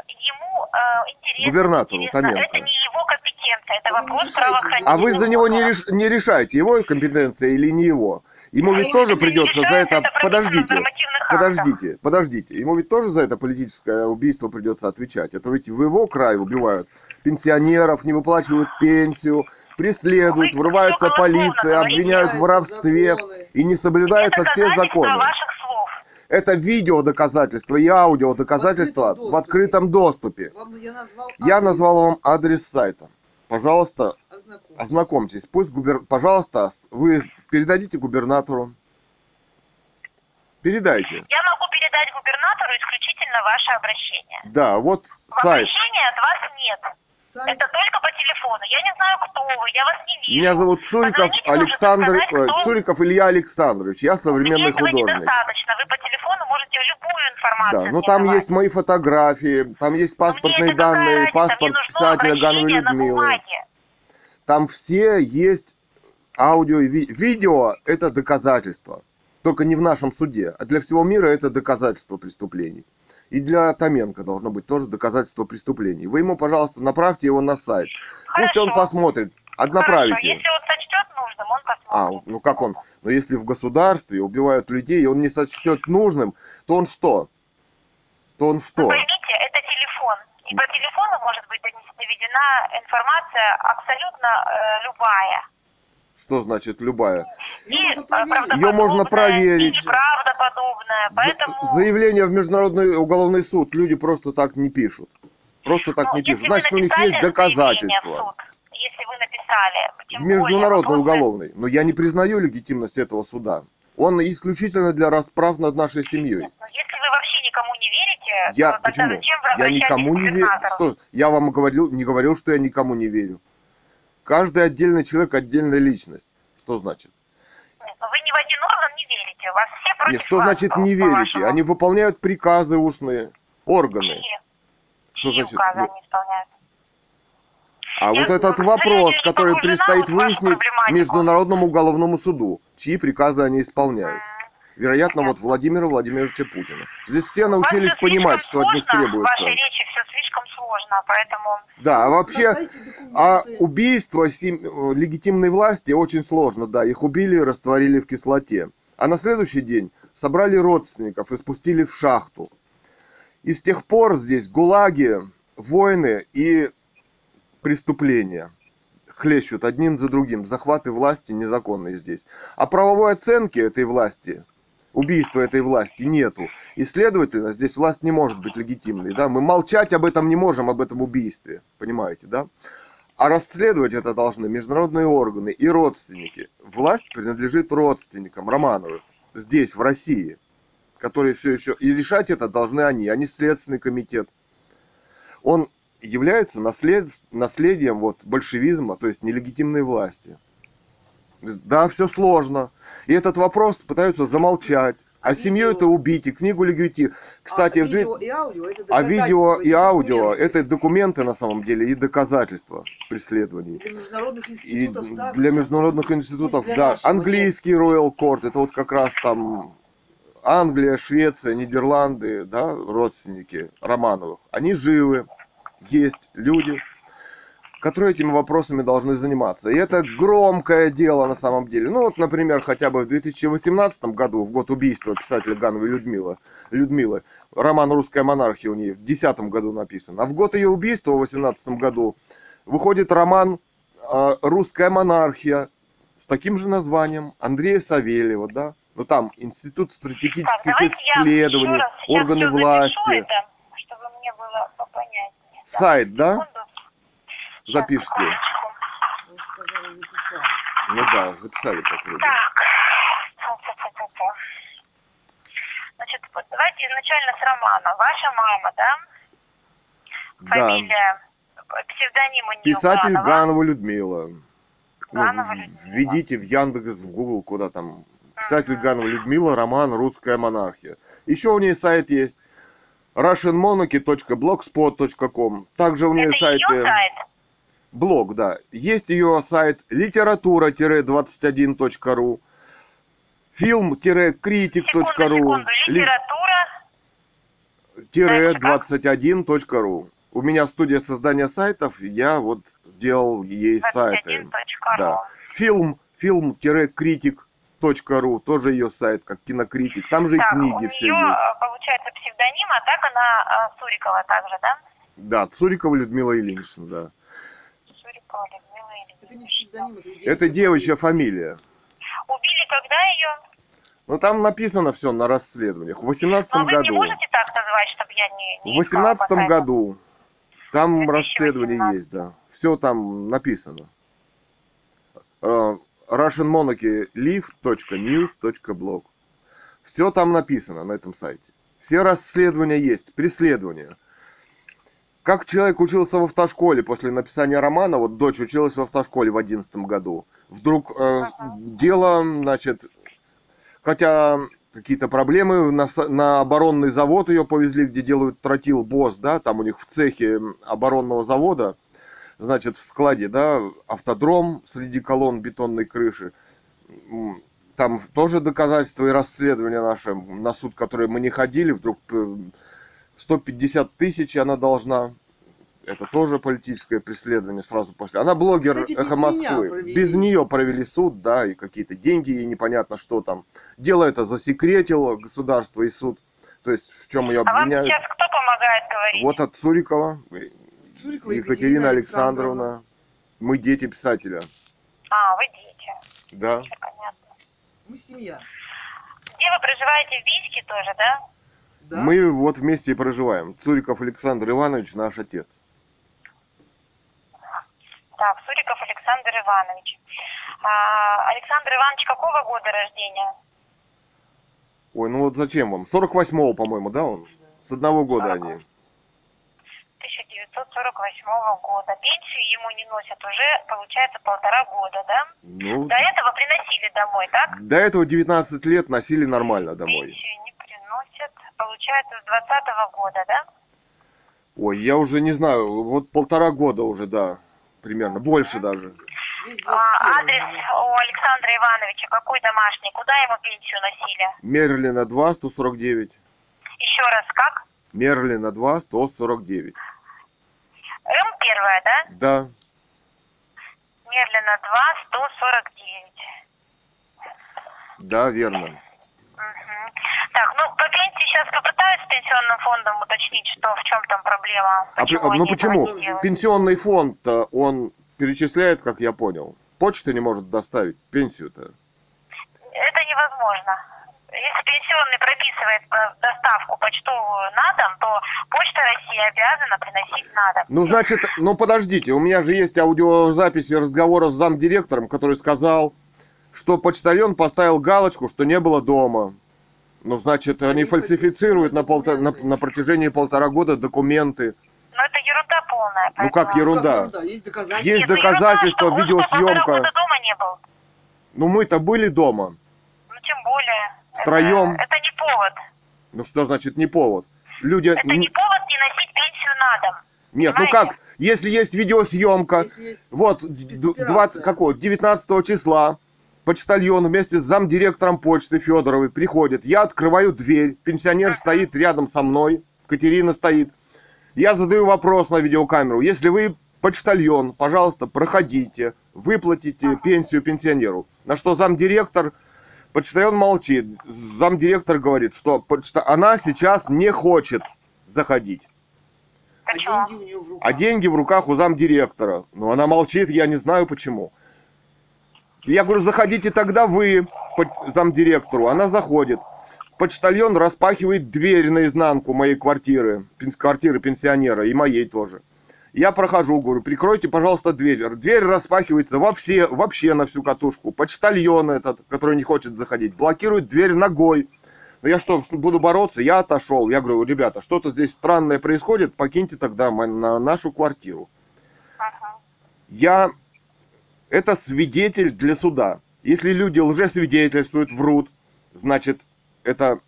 Ему э, интересно. Губернатору интересно. Томенко. Это не его компетенция, это вопрос решаете правоохранительных А вы за него не, реш- не решаете, его компетенция или не его. Ему ведь тоже придется за это... это Подождите, подождите, подождите. Ему ведь тоже за это политическое убийство придется отвечать. Это ведь в его крае убивают пенсионеров, не выплачивают пенсию, преследуют, врывается голословно полиция, обвиняют в воровстве, и не соблюдаются все законы. ваших? Это видео доказательства и аудио доказательства В в открытом доступе. Вам я назвал... Я назвал вам адрес сайта. Пожалуйста, Ознакомьтесь. ознакомьтесь. Пусть губер... Пожалуйста, вы передадите губернатору. Передайте. Я могу передать губернатору исключительно ваше обращение. Да, вот сайт. обращении от вас нет. Сайт Это только по телефону. Я не знаю, кто вы, я вас не вижу. Меня зовут Цуриков Позвоните, Александр, сказать, э, кто- Цуриков Илья Александрович. Я Мне современный этого художник. недостаточно. Вы по телефону можете любую информацию Да, ну там давать. есть мои фотографии, там есть мне паспортные данные, паспорт писателя Гановой Людмилы. Там все есть аудио и ви- видео – это доказательство. Только не в нашем суде, а для всего мира это доказательство преступлений. И для Томенко должно быть тоже доказательство преступлений. Вы ему, пожалуйста, направьте его на сайт. Пусть он Хорошо. посмотрит. Хорошо, Направите. если он сочтет нужным, он А, посмотрит. ну как он? Но если в государстве убивают людей, и он не сочтет нужным, то он что? То он Вы что? поймите, это телефон. И по телефону может быть доведена информация абсолютно э, любая. Что значит любая? Её И, можно проверить. Правдоподобная. Поэтому... За- Заявление в Международный уголовный суд люди просто так не пишут. Просто так ну, не пишут. Значит, у них есть доказательства. суд, Если вы написали, В более, Международный вопросы- уголовный. Но я не признаю легитимность этого суда. Он исключительно для расправ над нашей семьей. Ну, Если вы вообще никому не верите, Я то тогда почему? зачем вы Я никому не верю. Что? Я вам говорил, не говорил, что я никому не верю. Каждый отдельный человек отдельная личность. Что значит? Нет, ну вы ни в один орган не верите. У вас все против Нет, что вас, значит не верите? по-вашему. Они выполняют приказы устные, органы. Чьи? Что Чьи значит? указы Ну, они исполняют? А Я вот этот говорю, вопрос, который предстоит выяснить. Международному уголовному суду, чьи приказы они исполняют. Вероятно, вот Владимира Владимировича Путина. Здесь все научились понимать, что от них требуется. вашей речи все сложно, поэтому... Да, а вообще, а убийство легитимной власти очень сложно, да. Их убили и растворили в кислоте. А на следующий день собрали родственников и спустили в шахту. И с тех пор здесь гулаги, войны и преступления хлещут одним за другим. Захваты власти незаконные здесь. А правовой оценки этой власти, убийства этой власти нету. И, следовательно, здесь власть не может быть легитимной. Да? Мы молчать об этом не можем, об этом убийстве. Понимаете, да? А расследовать это должны международные органы и родственники. Власть принадлежит родственникам Романовых здесь, в России, которые все еще... И решать это должны они, а не Следственный комитет. Он является наслед... наследием вот, большевизма, то есть нелегитимной власти. Да, все сложно. И этот вопрос пытаются замолчать. А, А семью видео? это убить, и книгу легити. Кстати, а видео и аудио это а видео и аудио документы. это документы на самом деле и доказательства преследований. для международных И институтов также. для международных институтов, для да, английский Royal Court, это вот как раз там Англия, Швеция, Нидерланды, да, родственники Романовых, они живы, есть люди, которые этими вопросами должны заниматься. И это громкое дело на самом деле. Ну вот, например, хотя бы в 2018 году, в год убийства писателя Гановой Людмилы, Людмилы, роман «Русская монархия» у нее в 2010 году написан. А в год ее убийства в 2018 году выходит роман э, «Русская монархия» с таким же названием Андрея Савельева, да? Ну там Институт Так, стратегических я исследований, сейчас органы запишу власти. это, чтобы мне было попонятнее. Так, Сайт, да? секунду. Запишите. секундочку. Вы сказали, записали. Ну да, записали как вроде. Так. Значит, вот давайте изначально с романа. Ваша мама, да? Да. Фамилия, псевдоним у нее Писатель Ганова. Ганова Людмила. Ну, Ганова Людмила. введите в Яндекс, в Google, куда там. Писатель Ганова Людмила, роман «Русская монархия». Еще у нее сайт есть russianmonarchy.blogspot.com. Также у нее Это сайт... ее сайт? Блог, да. Есть ее сайт литература-21.ру, Секунду, фильм-критик.ру, секунду. Литература. 21.ру. У меня студия создания сайтов, я вот делал ей сайты. 21.ру. Да. Фильм, фильм-критик.ру, тоже ее сайт, как кинокритик. Там же и Так, у книги нее, все есть. получается, псевдоним, а так она Сурикова также, да? Да, Цурикова Людмила Ильинична, да. Сурикова Людмила Это не Ильинична. псевдоним, это девичья Это девичья фамилия. Убили когда ее? Ну там написано все на расследованиях. В Но 18 вы не году. можете так назвать, чтобы я не, не В искала 18 по сайту? году. Там 2018. расследование есть, да. Все там написано. Э, russianmonarchylive.news.blog Все там написано на этом сайте. Все расследования есть, преследования. Как человек учился в автошколе после написания романа, вот дочь училась в автошколе в 11 году, вдруг э, с- дело, значит, хотя какие-то проблемы, на, на оборонный завод ее повезли, где делают тротил БОС, да, там у них в цехе оборонного завода, значит, в складе, да, автодром среди колонн бетонной крыши. Там тоже доказательства и расследования наши, на суд, которые мы не ходили, вдруг э, 150 тысяч она должна. Это тоже политическое преследование сразу после. Она блогер Кстати, без «Эхо меня Москвы». провели. Без нее провели суд, да, и какие-то деньги, и непонятно что там. Дело это засекретило государство и суд. То есть в чем ее А вам обвиняют? сейчас кто помогает говорить? Вот от Цурикова, Цурикова Екатерина Александровна. Мы дети писателя. А, вы дети. Да. Всё понятно. Мы семья. Где вы проживаете? В Бийске тоже, да? Да? Мы вот вместе и проживаем. Цуриков Александр Иванович наш отец. Так, Суриков Александр Иванович. А, Александр Иванович какого года рождения? Ой, ну вот зачем вам? 48-го, по-моему, да, он? С одного года они. 1948 года. Пенсию ему не носят уже, получается, полтора года, да? Ну, До этого приносили домой, так? до этого 19 лет носили нормально домой. Пенсию получается, с 20 года, да? Ой, я уже не знаю, вот полтора года уже, да, примерно, больше даже. Весь 21 А, адрес у Александра Ивановича какой домашний? Куда ему пенсию носили? Мерлина 2, 149. Еще раз, как? Мерлина 2, 149. М первая, да? Да, Мерлина 2, 149. да, верно. Так, ну по пенсии сейчас попытаюсь с пенсионным фондом уточнить, что в чем там проблема. А, Почему ну они почему? Пенсионный фонд-то он перечисляет, как я понял. Почта не может доставить пенсию-то. Это невозможно. Если пенсионный прописывает э, доставку почтовую на дом, то Почта России обязана приносить на дом. Ну, значит, ну подождите, у меня же есть аудиозаписи разговора с замдиректором, который сказал, что почтальон поставил галочку, что не было дома. Ну, значит, они Они фальсифицируют на, полта- на, на протяжении полтора года документы. Но это ерунда полная. Ну, как поэтому- ерунда? Как Есть доказательства. Есть ну, ерунда, доказательства, что он что, видеосъемка. полтора года дома не был. Ну, мы-то были дома. Ну, тем более. Втроем. Это, это не повод. Ну, что значит не повод? Люди... Это не повод не носить пенсию на дом. Нет, ну понимаете? как? Если есть видеосъемка, Если есть вот спецоперация. 20, какого, 19 числа почтальон вместе с замдиректором почты Федоровой приходит. Я открываю дверь, пенсионер стоит рядом со мной, Катерина стоит. Я задаю вопрос на видеокамеру. Если вы почтальон, пожалуйста, проходите, выплатите пенсию пенсионеру. На что замдиректор, почтальон молчит. Замдиректор говорит, что почта- она сейчас не хочет заходить. А деньги у нее в руках. А деньги в руках у замдиректора. Но она молчит, я не знаю почему. Я говорю, заходите тогда вы, замдиректору. Она заходит. Почтальон распахивает дверь наизнанку моей квартиры, квартиры пенсионера и моей тоже. Я прохожу, говорю, прикройте, пожалуйста, дверь. Дверь распахивается во все, вообще на всю катушку. Почтальон этот, который не хочет заходить, блокирует дверь ногой. Ну я что, буду бороться? Я отошел. Я говорю, ребята, что-то здесь странное происходит, покиньте тогда на нашу квартиру. Ага. Я... Это свидетель для суда. Если люди лжесвидетельствуют, врут, значит, это...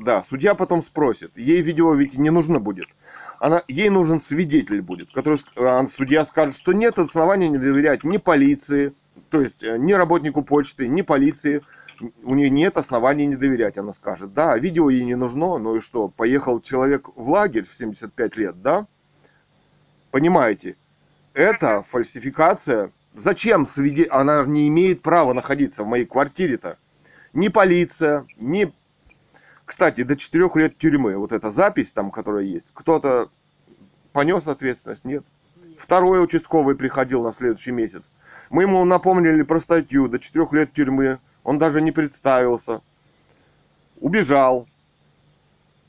Да, судья потом спросит. Ей видео ведь не нужно будет. Она, ей нужен свидетель будет, который а, судья скажет, что нет оснований не доверять ни полиции, то есть э, ни работнику почты, ни полиции. У нее нет оснований не доверять, она скажет. Да, видео ей не нужно, ну и что, поехал человек в лагерь в 75 лет, да? Понимаете, это фальсификация. Зачем свидетель? Она не имеет права находиться в моей квартире-то. Ни полиция, ни... Кстати, до 4 лет тюрьмы. Вот эта запись там, которая есть. Кто-то понес ответственность? Нет. Второй участковый приходил на следующий месяц. Мы ему напомнили про статью до 4 лет тюрьмы. Он даже не представился. убежал.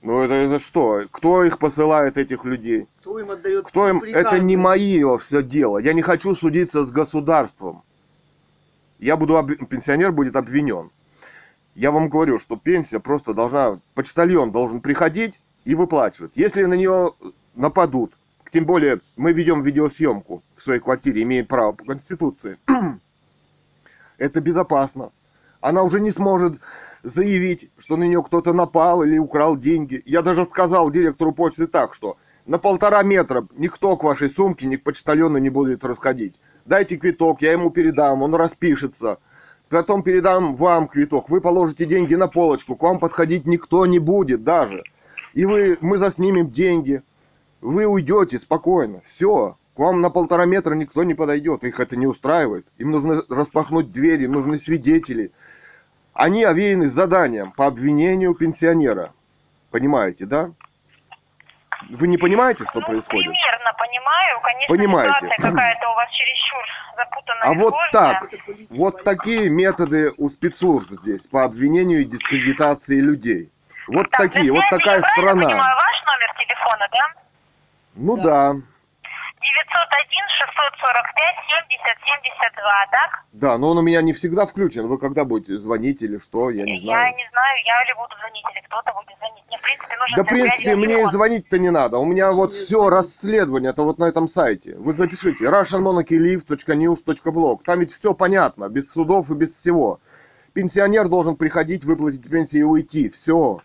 Ну это, это что? Кто их посылает, этих людей? Кто им отдает Кто им... приказы? Это не мое все дело. Я не хочу судиться с государством. Я буду... об- Пенсионер будет обвинен. Я вам говорю, что пенсия просто должна... Почтальон должен приходить и выплачивать. Если на нее нападут, тем более мы ведем видеосъемку в своей квартире, имеем право по Конституции, это безопасно. Она уже не сможет заявить, что на нее кто-то напал или украл деньги. Я даже сказал директору почты так, что на полтора метра никто к вашей сумке, ни к почтальону не будет расходить. Дайте квиток, я ему передам, он распишется. Потом передам вам квиток, вы положите деньги на полочку, к вам подходить никто не будет даже. И вы, мы заснимем деньги, вы уйдете спокойно, все. К вам на полтора метра никто не подойдет, их это не устраивает. Им нужно распахнуть двери, им нужны свидетели. Они овеяны заданием по обвинению пенсионера. Понимаете, да? Вы не понимаете, что ну, происходит? примерно понимаю. Конечно, Понимаете. какая-то у вас чересчур запутанная А вот так, вот такие методы у спецслужб здесь по обвинению и дискредитации людей. Вот Так, такие, вот такая страна. понимаю, ваш номер телефона, да? Ну Да. да, 901 645 70 72, так? да, но он у меня не всегда включен. Вы когда будете звонить или что, я не Я знаю. не знаю, я ли буду звонить, или кто-то будет звонить. Мне, в принципе, нужен Да, в принципе, мне и звонить-то не надо. У меня вот все расследование, это вот на этом сайте. Вы запишите russianmonarchylive.news.blog. Там ведь все понятно, без судов и без всего. Пенсионер должен приходить, выплатить пенсию и уйти. Все.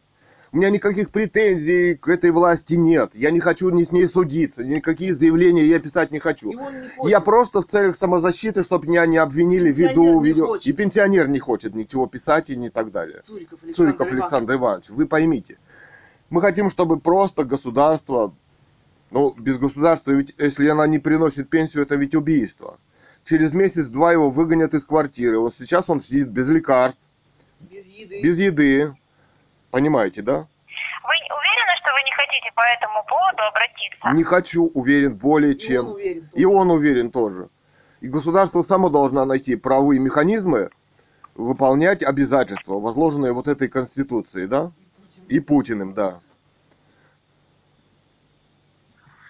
У меня никаких претензий к этой власти нет. Я не хочу ни с ней судиться, никакие заявления я писать не хочу. Не. Я просто в целях самозащиты, чтобы меня не обвинили, веду не видео. И пенсионер не хочет ничего писать и не так далее. Цуриков Александр, Цуриков Иванович. Александр Иванович, вы поймите, мы хотим, чтобы просто государство, ну, без государства, ведь если она не приносит пенсию, это ведь убийство. Через месяц-два его выгонят из квартиры. Вот сейчас он сидит без лекарств, Без еды. без еды. Понимаете, да? Вы уверены, что вы не хотите по этому поводу обратиться? Не хочу, уверен, более И чем. он уверен. И он уверен тоже. И государство само должно найти правовые механизмы, выполнять обязательства, возложенные вот этой Конституцией, да? И Путиным, да.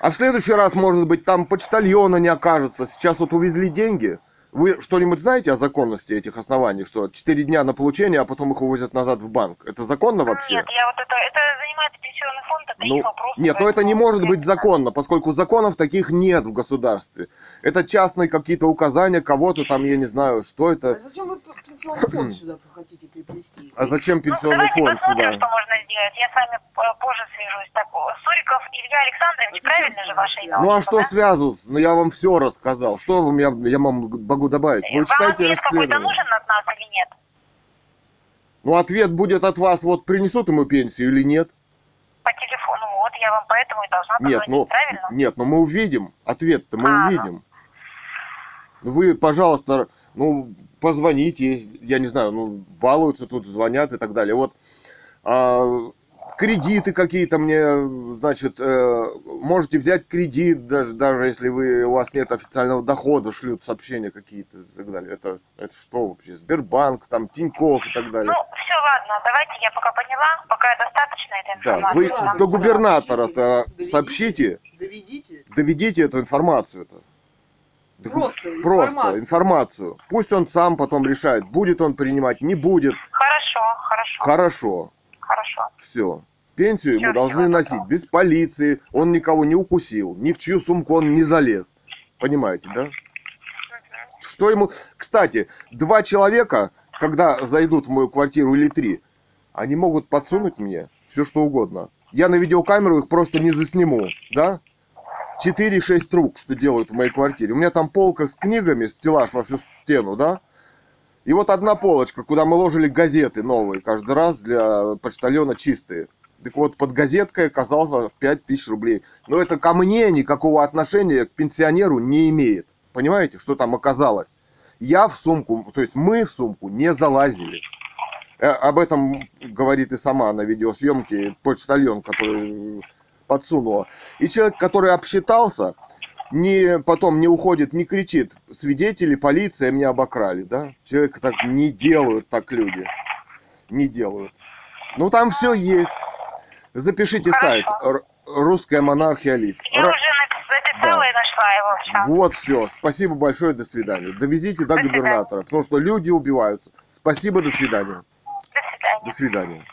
А в следующий раз, может быть, там почтальона не окажется. Сейчас вот увезли деньги. Вы что-нибудь знаете о законности этих оснований, что 4 дня на получение, а потом их увозят назад в банк? Это законно вообще? Нет, я вот это, это занимается пенсионный фонд, это Ну, их вопрос. нет, но это не может быть законно, поскольку законов таких нет в государстве. Это частные какие-то указания кого-то там, я не знаю, что А это. зачем вы пенсионный фонд сюда хотите приплести? А зачем Ну, пенсионный давайте фонд сюда? что можно сделать. Я с вами э, позже свяжусь. Так, Суриков Илья Александрович, правильно же ваше имя? Ну а что да? связываться? Ну я вам все рассказал. Что вы меня, я вам могу добавить? Вы Вам читайте ответ какой-то расследование. нужен от нас или нет? Ну ответ будет от вас, вот принесут ему пенсию или нет? По телефону. Вот, я вам поэтому и должна Нет, позвонить, ну, правильно? нет, но мы увидим. Ответ-то мы А, ну. увидим. Вы, пожалуйста, ну, позвоните, я не знаю, ну, балуются тут, звонят и так далее. Вот кредиты какие-то мне, значит, э, можете взять кредит, даже, даже если вы, у вас нет официального дохода, шлют сообщения какие-то и так далее. Это, это что вообще? Сбербанк, там, Тинькофф и так далее. Ну, все, ладно, давайте я пока поняла, пока достаточно этой Да, информации. вы Ладно, до да, губернатора-то доведите. сообщите, Доведите. доведите эту информацию-то. Да Просто Просто информацию. информацию. Пусть он сам потом решает, будет он принимать, не будет. Хорошо, хорошо, Хорошо, хорошо. все. Пенсию ему Всё, должны носить без полиции. Он никого не укусил, ни в чью сумку он не залез. Понимаете, да? Что ему... Кстати, два человека, когда зайдут в мою квартиру или три, они могут подсунуть мне все что угодно. Я на видеокамеру их просто не засниму, да? 4-6 рук, что делают в моей квартире. У меня там полка с книгами, стеллаж во всю стену, да? И вот одна полочка, куда мы ложили газеты новые каждый раз для почтальона чистые. Так вот, под газеткой оказалось 5000 рублей. Но это ко мне никакого отношения к пенсионеру не имеет. Понимаете, что там оказалось? Я в сумку, то есть мы в сумку не залазили. Э, Об этом говорит и сама на видеосъемке почтальон, который подсунула. И человек, который обсчитался, не, потом не уходит, не кричит, свидетели, полиция меня обокрали, да? Человек так не делают, так люди. Не делают. Ну там все есть. Запишите Хорошо. сайт Р- Русская монархия Лив. Я Ра- уже написала Да. и нашла его. Всё. Вот все. Спасибо большое. До свидания. Довезите до До свидания. губернатора, потому что люди убиваются. Спасибо. До свидания. До свидания. До свидания.